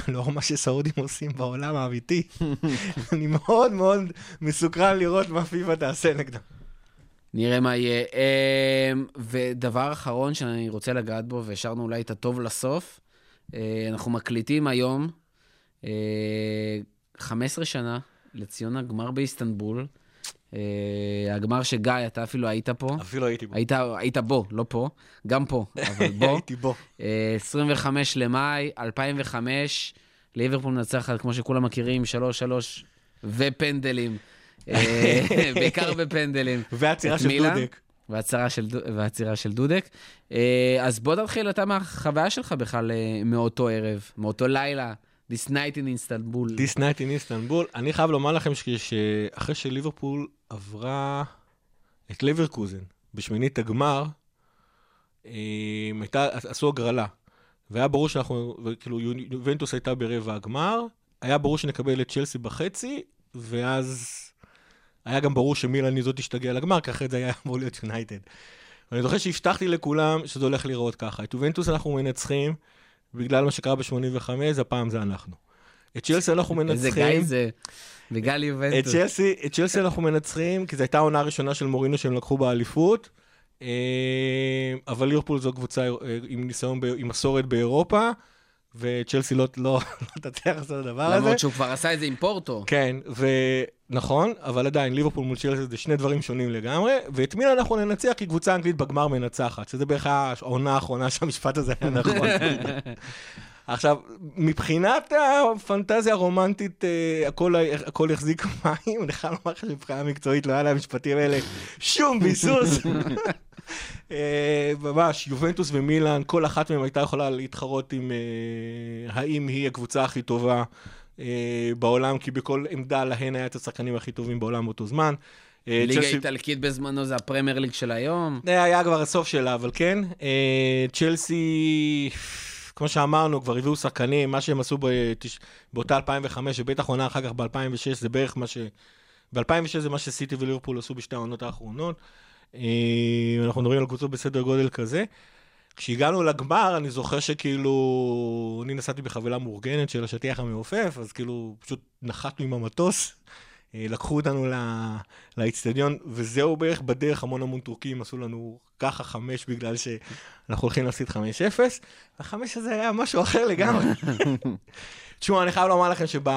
S5: לאור מה שסעודים עושים בעולם האמיתי, [LAUGHS] אני מאוד מאוד מסוקרן לראות מה פיפ"א תעשה נגדם.
S3: נראה מה יהיה. אמ, ודבר אחרון שאני רוצה לגעת בו, והשארנו אולי את הטוב לסוף, אה, אנחנו מקליטים היום אה, 15 שנה לציון הגמר באיסטנבול. אה, הגמר שגיא, אתה אפילו היית פה.
S5: אפילו הייתי בו.
S3: היית, היית בו, לא פה, גם פה, אבל בו. [LAUGHS]
S5: הייתי בו.
S3: אה, 25 למאי 2005, ליברפול מנצחת, כמו שכולם מכירים, 3-3 ופנדלים. אה, [LAUGHS] בעיקר בפנדלים.
S5: והעצירה של. דודק.
S3: והעצירה של, והעצירה של דודק. אה, אז בוא תתחיל אתה מהחוויה שלך בכלל אה, מאותו ערב, מאותו לילה, This night in איסטנבול.
S5: This night in איסטנבול. אני חייב לומר לכם שאחרי שליברפול עברה את לברקוזן בשמינית הגמר, הייתה, עשו הגרלה. והיה ברור שאנחנו, כאילו יובנטוס הייתה ברבע הגמר, היה ברור שנקבל את צ'לסי בחצי, ואז היה גם ברור שמילן היא זאת תשתגע לגמר, כי אחרי זה היה אמור להיות יונייטד. ואני זוכר שהבטחתי לכולם שזה הולך להיראות ככה. את יובנטוס אנחנו מנצחים, בגלל מה שקרה ב-85, הפעם זה אנחנו. את צ'לסי אנחנו
S3: איזה
S5: מנצחים.
S3: גיא זה,
S5: את
S3: יובנטוס.
S5: צ'לסי, את צ'לסי אנחנו מנצחים, כי זו הייתה העונה הראשונה של מורינו שהם לקחו באליפות. אה, אבל ליברפול זו קבוצה אה, עם ניסיון, עם מסורת באירופה, וצ'לסי לא לא- לא תצליח לעשות את הדבר הזה.
S3: למרות שהוא כבר עשה את זה עם פורטו.
S5: כן, ונכון, אבל עדיין ליברפול מול צ'לסי זה שני דברים שונים לגמרי, ואת מי אנחנו ננצח כי קבוצה אנגלית בגמר מנצחת, שזה בערך העונה האחרונה שהמשפט הזה היה נכון. [LAUGHS] עכשיו, מבחינת הפנטזיה הרומנטית, אה, הכל, הכל החזיק מים, אני חייב לומר לך שמבחינה מקצועית לא היה למשפטים האלה שום ביסוס. [LAUGHS] אה, ממש, יובנטוס ומילאן, כל אחת מהן הייתה יכולה להתחרות עם אה, האם היא הקבוצה הכי טובה בעולם, כי בכל עמדה להן היה את השחקנים הכי טובים בעולם באותו זמן. אה,
S3: ליגה
S5: צ'לסי-
S3: איטלקית בזמנו זה הפרמייר ליג של היום.
S5: זה היה כבר הסוף שלה, אבל כן. אה, צ'לסי, כמו שאמרנו, כבר הביאו שחקנים, מה שהם עשו. באותה 2005, ובטח עונה אחר כך ב-2006, זה בערך מה ש... ב-2006 זה מה שסיטי וליברפול עשו בשתי העונות האחרונות. אה, אנחנו מדברים על קבוצות בסדר גודל כזה. כשהגענו לגמר, אני זוכר שכאילו, אני נסעתי בחבילה מאורגנת של השטיח המעופף, אז כאילו, פשוט נחתנו עם המטוס, אה, לקחו אותנו לאיצטדיון, וזהו בערך בדרך, המון המון טורקים עשו לנו ככה חמש בגלל שאנחנו הולכים להפסיד 5-0. החמש הזה היה משהו אחר לגמרי. [LAUGHS] תשמעו, אני חייב לומר לכם שב...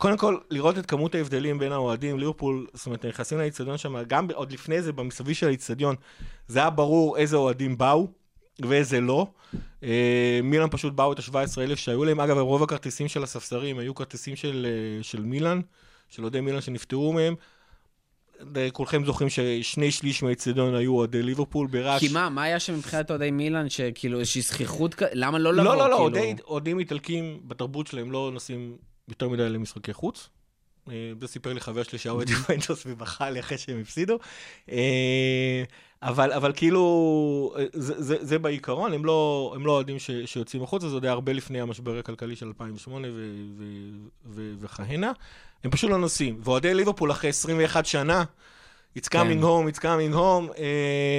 S5: קודם כל, לראות את כמות ההבדלים בין האוהדים, ליברפול, זאת אומרת, נכנסים לאיצטדיון שם, גם עוד לפני זה, במסביב של האיצטדיון, זה היה ברור איזה אוהדים באו ואיזה לא. אה, מילאן פשוט באו את ה-17,000 שהיו להם. אגב, רוב הכרטיסים של הספסרים היו כרטיסים של, אה, של מילאן, של אוהדי מילאן שנפטרו מהם. כולכם זוכרים ששני שליש מהאיצטדיון היו אוהדי ליברפול ברעש.
S3: כי מה, מה היה שם מבחינת אוהדי מילאן, שכאילו איזושהי זכיחות, כ- למה לא לבוא?
S5: לא, לא, לא? אוהדי- אוהדים איטלקים בתרבות שלהם לא נוסעים יותר מדי למשחקי חוץ. אה, זה סיפר לי חבר שלי שהיה אוהד [LAUGHS] יובנטוס ובכה לי אחרי שהם הפסידו. אה, אבל, אבל כאילו, אה, זה, זה, זה בעיקרון, הם לא, הם לא אוהדים ש, שיוצאים החוצה, זה עוד היה הרבה לפני המשבר הכלכלי של 2008 ו, ו, ו, וכהנה. הם פשוט לא נוסעים. ואוהדי ליברפול אחרי 21 שנה, It's coming
S3: כן.
S5: home, it's coming home,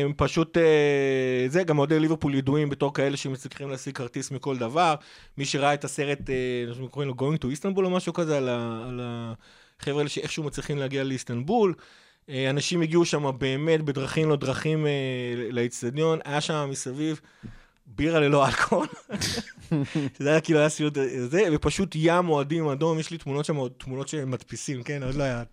S5: הם פשוט, אה, זה, גם אוהדי ליברפול ידועים בתור כאלה שמצליחים להשיג כרטיס מכל דבר. מי שראה את הסרט, אה, אנחנו קוראים לו Going to Istanbul או משהו כזה, על, ה, על החבר'ה האלה שאיכשהו מצליחים להגיע לאיסטנבול. אה, אנשים הגיעו שם באמת בדרכים לא דרכים אה, לאיצטדיון, היה שם מסביב בירה ללא אלכוהול. [LAUGHS] זה היה כאילו היה סיוט זה, ופשוט ים אוהדים אדום, יש לי תמונות שם, תמונות שהם מדפיסים, כן? עוד לא היה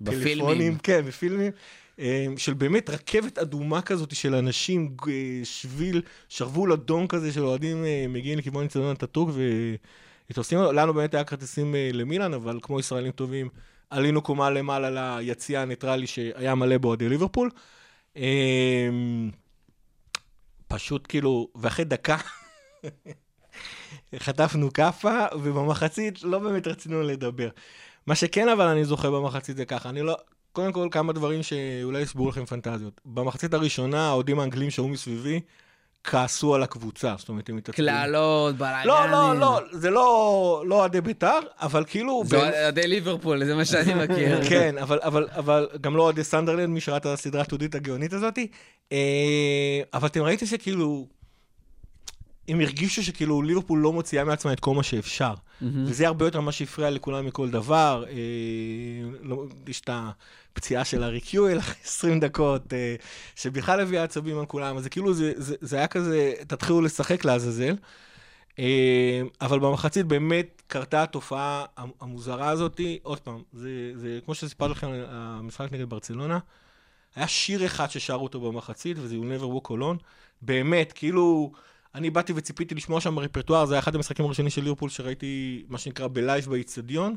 S3: בפילמים.
S5: טלפונים, כן, בפילמים. אה, של באמת רכבת אדומה כזאת של אנשים, שביל, שרוול אדום כזה של אוהדים אה, מגיעים לכיוון אצטדיון הטאטוק ותופסים, לנו באמת היה כרטיסים אה, למילאן, אבל כמו ישראלים טובים, עלינו קומה למעלה ליציע הניטרלי שהיה מלא באוהדי ליברפול. אה, פשוט כאילו, ואחרי דקה [LAUGHS] חטפנו כאפה, ובמחצית לא באמת רצינו לדבר. מה שכן אבל אני זוכר במחצית זה ככה, אני לא... קודם כל כמה דברים שאולי יסברו לכם פנטזיות. במחצית הראשונה, האוהדים האנגלים שהיו מסביבי, כעסו על הקבוצה, זאת אומרת, הם התעצבנו.
S3: קללות, בלאגנים.
S5: לא, לא, לא, זה לא לא אוהדי בית"ר, אבל כאילו...
S3: זה
S5: בין-
S3: אוהדי ליברפול, זה מה שאני מכיר. [LAUGHS]
S5: כן, אבל, אבל, אבל גם לא אוהדי סנדרלנד, מי שראה את הסדרה התיעודית הגאונית הזאת. אה, אבל אתם ראיתם שכאילו, הם הרגישו שכאילו ליברפול לא מוציאה מעצמה את כל מה שאפשר. וזה הרבה יותר מה שהפריע לכולם מכל דבר. אה, לא, יש את הפציעה של הארי קיואל אחרי [LAUGHS] 20 דקות, אה, שבכלל הביאה עצבים על כולם, אז זה כאילו, זה, זה, זה היה כזה, תתחילו לשחק לעזאזל. אה, אבל במחצית באמת קרתה התופעה המוזרה הזאת. עוד פעם, זה, זה כמו שסיפרתי לכם על המשחק נגד ברצלונה, היה שיר אחד ששרו אותו במחצית, וזה You Never Walk Alone. באמת, כאילו, אני באתי וציפיתי לשמוע שם רפרטואר, זה היה אחד המשחקים הראשונים של ליברפול שראיתי, מה שנקרא, בלייב באיצטדיון.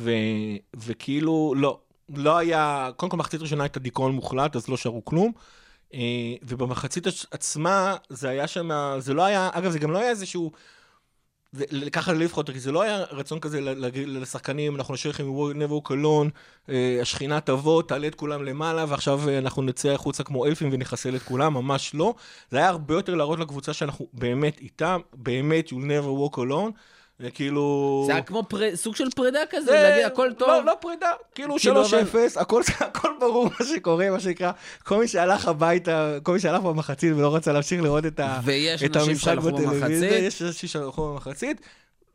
S5: ו, וכאילו, לא, לא היה, קודם כל מחצית ראשונה הייתה דיכאון מוחלט, אז לא שרו כלום. אה, ובמחצית עצ- עצמה, זה היה שם, זה לא היה, אגב, זה גם לא היה איזשהו, ככה לפחות, כי זה לא היה רצון כזה להגיד לשחקנים, אנחנו נשאיר לכם נבו קלון, אה, השכינה תבוא, תעלה את כולם למעלה, ועכשיו אה, אנחנו נצא החוצה כמו אלפים ונחסל את כולם, ממש לא. זה היה הרבה יותר להראות לקבוצה שאנחנו באמת איתם, באמת, you'll never walk alone, וכאילו...
S3: זה היה כמו פר- סוג של פרידה כזה,
S5: זה-
S3: להגיד הכל טוב.
S5: לא, לא פרידה, כאילו
S3: כאילו,
S5: 3-0, הכל, הכל ברור מה שקורה, מה שנקרא. כל מי שהלך הביתה, כל מי שהלך במחצית ולא רצה להמשיך לראות את, ה, את המשחק בטלוויזיה. יש אנשים שהלכו במחצית.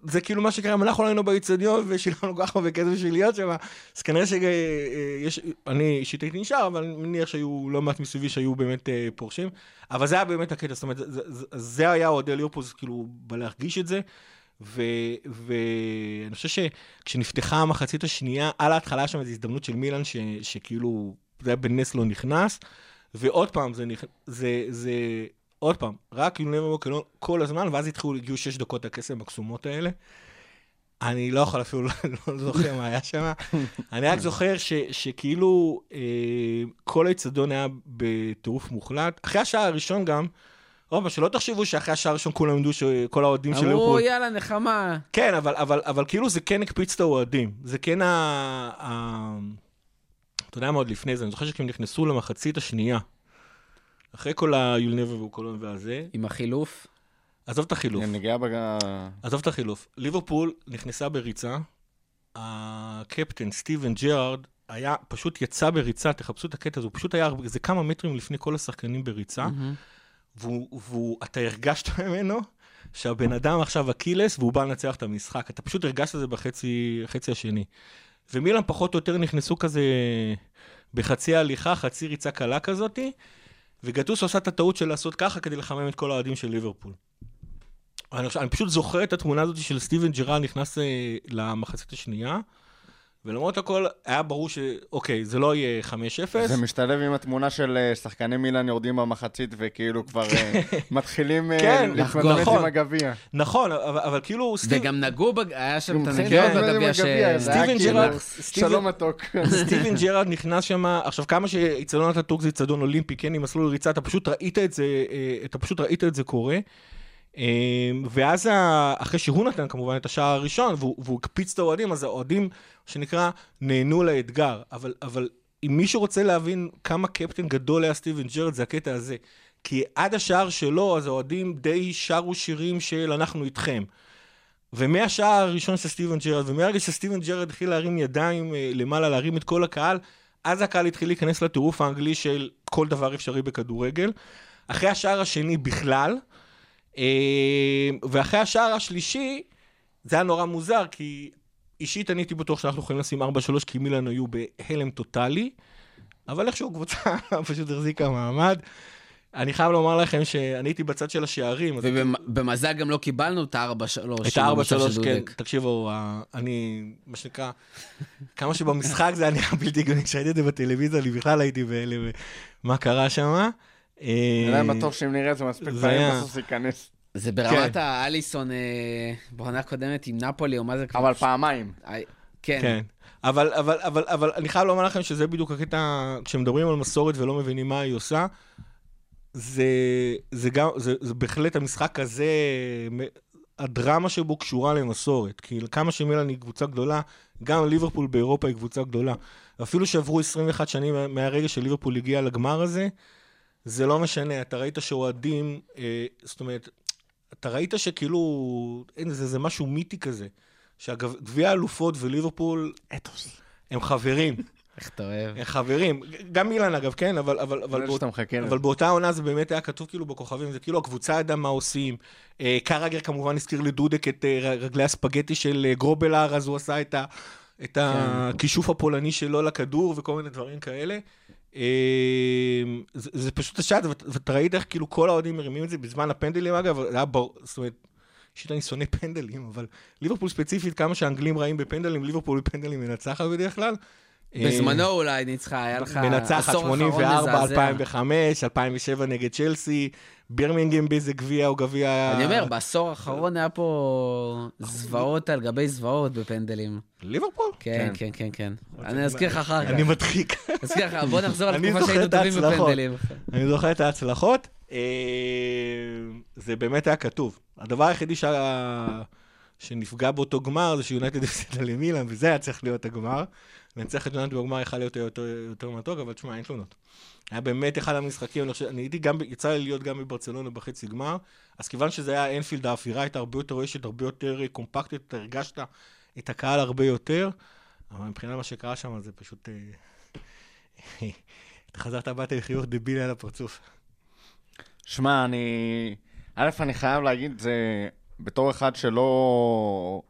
S5: זה כאילו מה שקרה, אם אנחנו לא היינו באיצטדיון ושילמנו כל כך הרבה כסף בשביל להיות שם, אז כנראה שיש, אני אישית הייתי נשאר, אבל אני מניח שהיו לא מעט מסביבי שהיו באמת אה, פורשים. אבל זה היה באמת הקטע, זאת אומרת, זה, זה, זה, היה אוהדי ליברפול, כאילו, בלהרגיש את זה. ואני חושב שכשנפתחה המחצית השנייה, על ההתחלה שם איזו הזדמנות של מילאן, ש- שכאילו, זה היה בנס לא נכנס, ועוד פעם, זה, נכ... זה, זה, עוד פעם, רק יונבו קלון כל הזמן, ואז התחילו, הגיעו שש דקות הקסם הקסומות האלה. אני לא יכול אפילו, [LAUGHS] לא זוכר מה היה שם. [LAUGHS] אני רק זוכר ש, שכאילו אה, כל האצטדיון היה בטירוף מוחלט. אחרי השער הראשון גם, עוד פעם, שלא תחשבו שאחרי השער הראשון כולם ידעו שכל האוהדים של
S3: אמרו,
S5: ליברפול...
S3: יאללה, נחמה.
S5: כן, אבל, אבל, אבל כאילו זה כן הקפיץ את האוהדים. זה כן ה... ה... אתה יודע מה עוד לפני זה, אני זוכר שכשהם נכנסו למחצית השנייה, אחרי כל היולנבה והוקולון והזה,
S3: עם החילוף.
S5: עזוב את החילוף,
S4: נגיעה בג...
S5: עזוב את החילוף. ליברפול נכנסה בריצה, הקפטן סטיבן ג'רארד היה, פשוט יצא בריצה, תחפשו את הקטע הזה, הוא פשוט היה איזה כמה מטרים לפני כל השחקנים בריצה, והוא, והוא, אתה הרגשת [LAUGHS] ממנו שהבן אדם עכשיו אקילס והוא בא לנצח את המשחק. אתה פשוט הרגשת את זה בחצי השני. ומילן פחות או יותר נכנסו כזה בחצי הליכה, חצי ריצה קלה כזאתי, וגטוס עושה את הטעות של לעשות ככה כדי לחמם את כל האוהדים של ליברפול. אני, אני פשוט זוכר את התמונה הזאת של סטיבן ג'רל נכנס אה, למחצית השנייה, ולמרות הכל היה ברור שאוקיי, זה לא יהיה 5-0.
S4: זה משתלב עם התמונה של אה, שחקני מילאן יורדים במחצית וכאילו כבר אה, [LAUGHS] מתחילים אה,
S5: כן,
S4: להתמודד
S5: נכון.
S4: עם הגביע.
S5: נכון, אבל, אבל כאילו סטיב...
S3: וגם נגעו, בג- היה שם את הנגיעות בגביע ש...
S5: סטיבן
S4: כאילו,
S5: ג'רארד-
S4: שלום מתוק. [LAUGHS]
S5: סטיבן ג'רארד נכנס שם, עכשיו כמה שאיצטדיון אטאטורק זה איצטדיון אולימפי, כן, עם מסלול ריצה, אתה פשוט ראית את זה, אתה פשוט ראית את זה קורה. אה, ואז אחרי שהוא נתן כמובן את השער הראשון, והוא, והוא הקפיץ את האוהדים, אז האוהדים, שנקרא, נענו לאתגר. אבל, אבל אם מישהו רוצה להבין כמה קפטן גדול היה סטיבן ג'רארד, זה הקטע הזה. כי עד השער שלו, אז האוהדים די שרו שירים של אנחנו איתכם. ומהשער הראשון של סטיבן ג'רארד, ומהרגע שסטיבן ג'רארד התחיל להרים ידיים אה, למעלה, להרים את כל הקהל, אז הקהל התחיל להיכנס לטירוף האנגלי של כל דבר אפשרי בכדורגל. אחרי השער השני בכלל, ואחרי השער השלישי, זה היה נורא מוזר, כי אישית אני הייתי בטוח שאנחנו יכולים לשים 4-3, כי מילאן היו בהלם טוטאלי, אבל איכשהו הקבוצה [LAUGHS] פשוט החזיקה מעמד. אני חייב לומר לכם שאני הייתי בצד של השערים. אז
S3: ובמזל גם לא קיבלנו את ה-4-3.
S5: את ה-4-3, כן. תקשיבו, ה- אני, מה שנקרא, כמה שבמשחק זה היה נראה בלתי הגיוני, כשראיתי את זה בטלוויזיה, אני בכלל הייתי בהלם, מה קרה שם.
S4: אני לא בטוח שאם נראה את זה מספיק פעמים, בסוף זה ייכנס.
S3: זה ברמת האליסון אה, בעונה הקודמת עם נפולי, או מה זה כבר?
S4: אבל פעמיים.
S3: אה, כן.
S5: כן. אבל, אבל, אבל, אבל אני חייב לומר לכם שזה בדיוק הקטע, כשמדברים על מסורת ולא מבינים מה היא עושה, זה, זה גם, זה, זה בהחלט המשחק הזה, הדרמה שבו קשורה למסורת. כי כמה שמילן היא קבוצה גדולה, גם ליברפול באירופה היא קבוצה גדולה. אפילו שעברו 21 שנים מה- מהרגע שליברפול הגיע לגמר הזה, זה לא משנה, אתה ראית שאוהדים, אה, זאת אומרת, אתה ראית שכאילו, אין, זה, זה משהו מיתי כזה. שהגביע האלופות וליברפול, אתוס, הם חברים, [LAUGHS]
S3: איך אתה אוהב.
S5: הם חברים. גם מילן אגב, כן, אבל, אבל, אבל, באות. אבל באותה עונה זה באמת היה כתוב כאילו בכוכבים, זה כאילו הקבוצה ידעה מה עושים. אה, קרגר כמובן הזכיר לדודק את אה, רגלי הספגטי של אה, גרובלר, אז הוא עשה את, ה, את הכישוף הפולני שלו לכדור וכל מיני דברים כאלה. אה, זה, זה פשוט השעת, ואת- ואתה ראית איך כאילו כל האוהדים מרימים את זה בזמן הפנדלים אגב, זה היה ברור, זאת אומרת, אישית אני שונא פנדלים, אבל ליברפול ספציפית, כמה שהאנגלים רעים בפנדלים, ליברפול בפנדלים מנצחת בדרך כלל. אה,
S3: בזמנו אולי ניצחה, היה לך
S5: מנצחת
S3: עשור אחרון
S5: 84,
S3: מזעזע.
S5: 2005, 2007 נגד צ'לסי, בירמינגהם באיזה גביע או גביע...
S3: אני אומר, בעשור האחרון היה פה זוועות על גבי זוועות בפנדלים.
S5: ליברפול?
S3: כן, כן, כן, כן. אני אזכיר לך אחר כך.
S5: אני מדחיק.
S3: אזכיר לך, בוא נחזור לתקופה
S5: זוכר
S3: שהיינו טובים. בפנדלים.
S5: אני זוכר את ההצלחות. אה, זה באמת היה כתוב. הדבר היחידי. שנפגע באותו גמר זה שיונייטד הפסידה למילאן, וזה היה צריך להיות הגמר. לנצח את יונייטד בגמר יכול להיות יותר, יותר מתוק, אבל תשמע, אין תלונות. היה באמת אחד המשחקים, אני חושב, אני הייתי גם, יצא לי להיות גם בברצלונה בחצי גמר, אז כיוון שזה היה אנפילד, האווירה הייתה הרבה יותר רשת, הרבה יותר קומפקטית, אתה הרגשת את הקהל הרבה יותר, אבל מבחינת מה שקרה שם זה פשוט... אה, אתה חזרת הביתה עם חיוך דבילי על הפרצוף.
S4: שמע, אני... א', אני חייב להגיד, זה בתור אחד שלא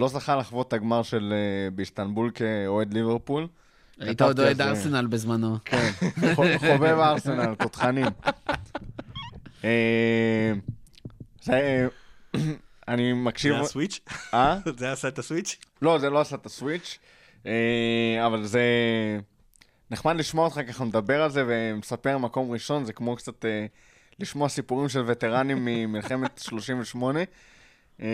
S4: לא זכה לחוות את הגמר של אה, באיסטנבול כאוהד ליברפול.
S3: היית עוד אוהד. ארסנל בזמנו.
S4: כן, חובב ארסנל, תותחנים. אה, זה... אני מקשיב...
S5: זה היה סוויץ'?
S4: אה?
S5: זה עשה את הסוויץ'?
S4: לא, זה לא עשה את הסוויץ', אה, אבל זה נחמד לשמוע אותך ככה מדבר על זה ומספר מקום ראשון, זה כמו קצת אה, לשמוע סיפורים של וטרנים ממלחמת 38. אה,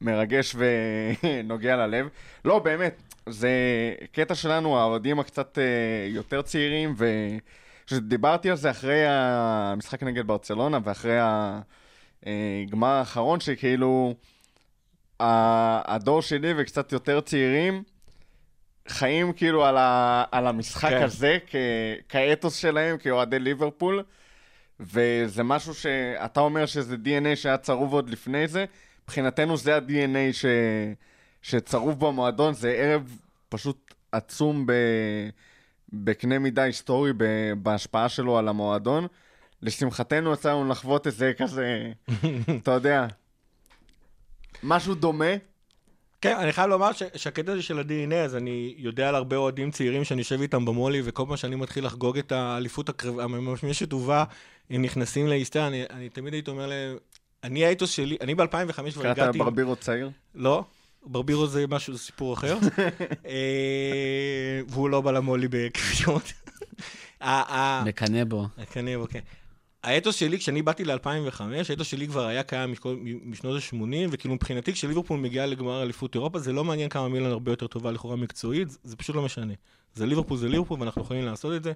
S4: מרגש ונוגע ללב. לא, באמת, זה קטע שלנו, האוהדים הקצת אה, יותר צעירים, וכשדיברתי על זה אחרי המשחק נגד ברצלונה ואחרי הגמר האחרון, שכאילו... הדור שלי וקצת יותר צעירים חיים כאילו על, ה, על המשחק.
S5: כן.
S4: הזה כ, כאתוס שלהם, כאוהדי ליברפול, וזה משהו שאתה אומר שזה DNA שהיה צרוב עוד לפני זה, מבחינתנו זה ה-DNA ש, שצרוב במועדון, זה ערב פשוט עצום ב, בקנה מידה היסטורי ב, בהשפעה שלו על המועדון. לשמחתנו יצא לנו לחוות איזה כזה, אתה יודע, משהו דומה.
S5: כן, אני חייב לומר ש- שהקטע הזה של ה-DNA, אז אני יודע על הרבה אוהדים צעירים שאני יושב איתם במולי, וכל פעם שאני מתחיל לחגוג את האליפות הקרב- הממשמשת ובאה, הם נכנסים להיסטריה, אני, אני תמיד הייתי אומר להם, אני האתוס שלי, אני ב-2005 כבר
S4: קראת
S5: הגעתי...
S4: ברבירו צעיר?
S5: לא, ברבירו זה משהו, זה סיפור אחר. [LAUGHS] אה, והוא לא בא למולי בכפיות. ה- ה-
S3: מקנא בו.
S5: כנראה, אוקיי. האתוס שלי, כשאני באתי ל-2005, האתוס שלי כבר היה קיים משנות ה-80, וכאילו מבחינתי, כשליברפול מגיעה לגמר אליפות אירופה, זה לא מעניין כמה מילן הרבה יותר טובה לכאורה מקצועית, זה- פשוט לא משנה. זה ליברפול, זה ליברפול, ואנחנו יכולים לעשות את זה.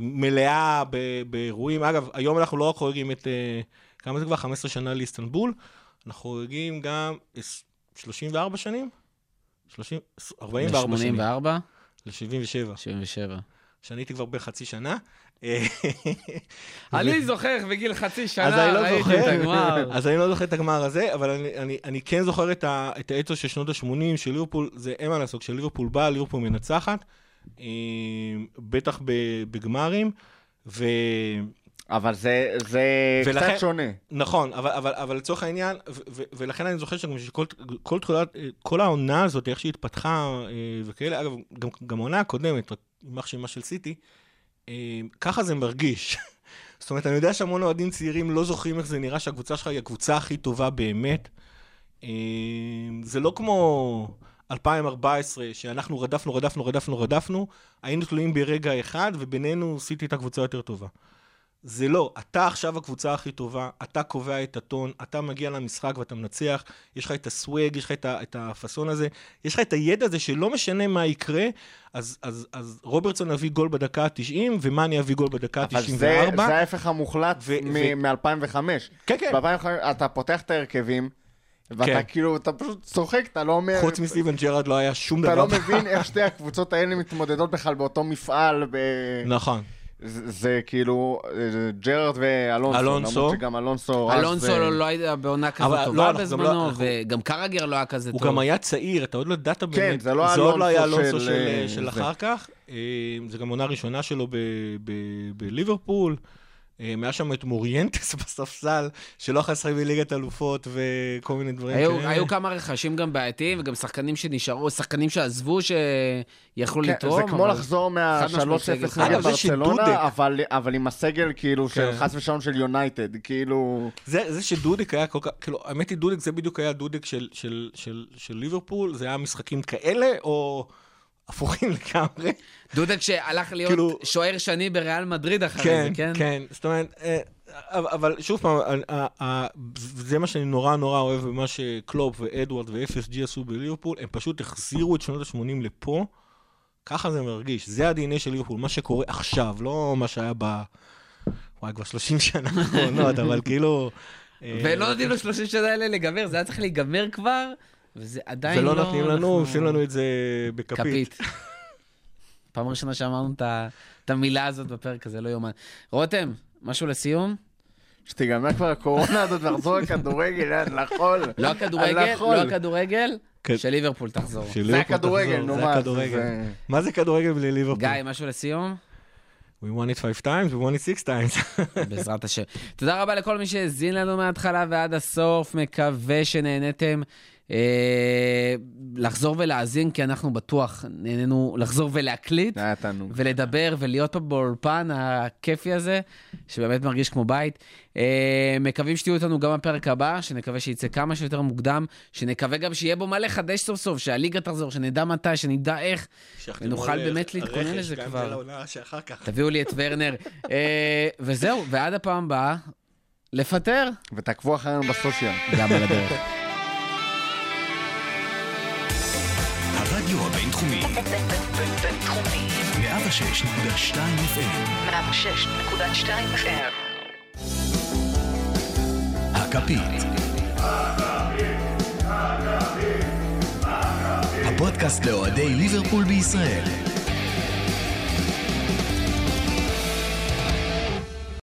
S5: מלאה באירועים. אגב, היום אנחנו לא רק חוגגים את, אה, כמה זה כבר? 15 שנה לאיסטנבול, אנחנו חוגגים גם עש- 34 שנים? 30, 44 שנים.
S3: 84?
S5: ל-77,
S3: 77.
S5: שאני הייתי כבר בחצי שנה.
S3: אני זוכר בגיל חצי
S5: אז
S3: שנה,
S5: אני לא
S3: ראיתי
S5: זוכר,
S3: את הגמר.
S5: אז אני לא זוכר את הגמר הזה, אבל אני, אני, אני כן זוכר את, ה, את האתוס של שנות ה-80, של ליברפול, זה אין מה לעשות, כשליברפול באה, ליברפול מנצחת, אה, בטח ב- בגמרים, ונכון,
S4: אבל זה, זה
S5: ולכן-
S4: קצת שונה.
S5: אבל, אבל, אבל לצורך העניין, ו, ו, ולכן אני זוכר שגם שכל כל, תחילת, כל העונה הזאת, איך שהיא התפתחה אה, וכאלה, אגב, גם, גם העונה הקודמת, יימח שמה של סיטי, אה, ככה זה מרגיש. [LAUGHS] זאת אומרת, אני יודע שהמון אוהדים צעירים לא זוכרים איך זה נראה שהקבוצה שלך היא הקבוצה הכי טובה באמת. אה, זה לא כמו 2014, שאנחנו רדפנו, רדפנו, רדפנו, רדפנו, היינו תלויים ברגע אחד, ובינינו סיטי את הקבוצה יותר טובה. זה לא, אתה עכשיו הקבוצה הכי טובה, אתה קובע את הטון, אתה מגיע למשחק ואתה מנצח, יש לך את הסוואג, יש לך את, ה, את הפאסון הזה, יש לך את הידע הזה שלא משנה מה יקרה, אז, אז, אז רוברטסון יביא גול בדקה ה-90, ומאני יביא גול בדקה
S4: אבל
S5: ה-94.
S4: זה, זה ההפך המוחלט
S5: ו- ו-
S4: מ-2005.
S5: כן, כן.
S4: ב-2005 אתה פותח את ההרכבים, ואתה
S5: כן.
S4: כאילו, אתה פשוט צוחק, אתה לא אומר...
S5: חוץ מסטיבן ג'רארד לא היה שום
S4: אתה
S5: דבר.
S4: לא מבין איך שתי הקבוצות האלה מתמודדות בכלל באותו מפעל. ב...
S5: נכון.
S4: זה, זה כאילו אה, ג'רארד ואלונסו.
S5: אלונסו.
S4: למרות שגם אלונסו... אז,
S3: אלונסו
S4: אה,
S3: לא לא היה בעונה כזאת
S5: אבל
S3: טובה
S5: לא, לא-
S3: בזמנו,
S5: אנחנו-
S3: וגם קרגר לא היה כזה
S5: הוא
S3: טוב.
S5: גם היה צעיר, אתה עוד לא ידעת באמת.
S4: זה לא
S5: זה עוד לא היה אלונסו
S4: של,
S5: של,
S4: אה,
S5: של. אחר כך. זה גם עונה ראשונה שלו ב- ב- בליברפול. אה, היה שם את מוריינטס [LAUGHS] בספסל, שלא יכול לשחק בליגת אלופות וכל מיני דברים
S3: היו,
S5: כאלה.
S3: היו כמה רכשים גם בעייתיים, וגם שחקנים שנשארו, שחקנים שעזבו, שיכלו
S4: כן,
S3: לתרום.
S4: זה כמו
S3: אבל-
S4: לחזור
S3: חד משמעית
S4: מה-3-0
S3: סגל.
S4: נגד ברצלונה, אבל, אבל עם הסגל כאילו של
S5: כן.
S4: חס ושלום של יונייטד, כאילו...
S5: זה, זה שדודק היה כל כך, כאילו, האמת היא דודק זה בדיוק היה דודק של, של, של, של ליברפול, זה היה משחקים כאלה, או הפוכים לגמרי.
S3: דודק שהלך להיות
S5: כאילו-
S3: שוער שני בריאל מדריד אחרי
S5: כן,
S3: זה, כן?
S5: כן, זאת אומרת, אה, אבל, שוב פעם, ה- ה- ה- זה מה שאני נורא נורא אוהב במה שקלופ ואדוארד ו-FSG עשו בליברפול, הם פשוט החזירו את שנות ה-80 לפה, ככה זה מרגיש, זה ה-DNA של ליברפול, מה שקורה עכשיו, לא מה שהיה ב... וואי, כבר 30 שנה האחרונות, אבל כאילו... אה,
S3: ולא נותנים לו 30 שנה האלה להיגמר, זה היה צריך להיגמר כבר, וזה עדיין לא...
S5: ולא נותנים לנו,
S3: אנחנו-
S5: עושים לנו את זה בכפית.
S3: כפית. פעם ראשונה שאמרנו את המילה הזאת בפרק הזה, לא יאומן. רותם, משהו לסיום?
S4: שתיגמר כבר הקורונה הזאת ואחזור לכדורגל, יאללה, לחול.
S3: לא הכדורגל. לא הכדורגל,
S5: כן.
S3: של ליברפול תחזור.
S4: זה הכדורגל, נו מה,
S5: הכדורגל.
S4: זה-
S5: מה זה כדורגל בלי ליברפול?
S3: גיא, משהו לסיום?
S5: We won it five times, we won it six times. [LAUGHS]
S3: בעזרת השם. תודה רבה לכל מי שהאזין לנו מההתחלה ועד הסוף, מקווה שנהניתם. אה, לחזור ולהאזין, כי אנחנו בטוח נהנינו לחזור ולהקליט. ולדבר ולהיות פה באולפן הכיפי הזה, שבאמת מרגיש כמו בית. אה, מקווים שתהיו איתנו גם בפרק הבא, שנקווה שיצא כמה שיותר מוקדם, שנקווה גם שיהיה בו מה לחדש סוף סוף, שהליגה תחזור, שנדע מתי, שנדע איך, ונוכל באמת להתכונן לזה כבר. תביאו לי את ורנר. אה, וזהו, ועד הפעם הבאה, לפטר.
S4: ותעקבו אחרינו בסושיאל.
S3: גם על הדרך.
S1: 106.2 FM,
S2: 106.2 FM.
S1: הכפית. הפודקאסט לאוהדי ליברפול בישראל.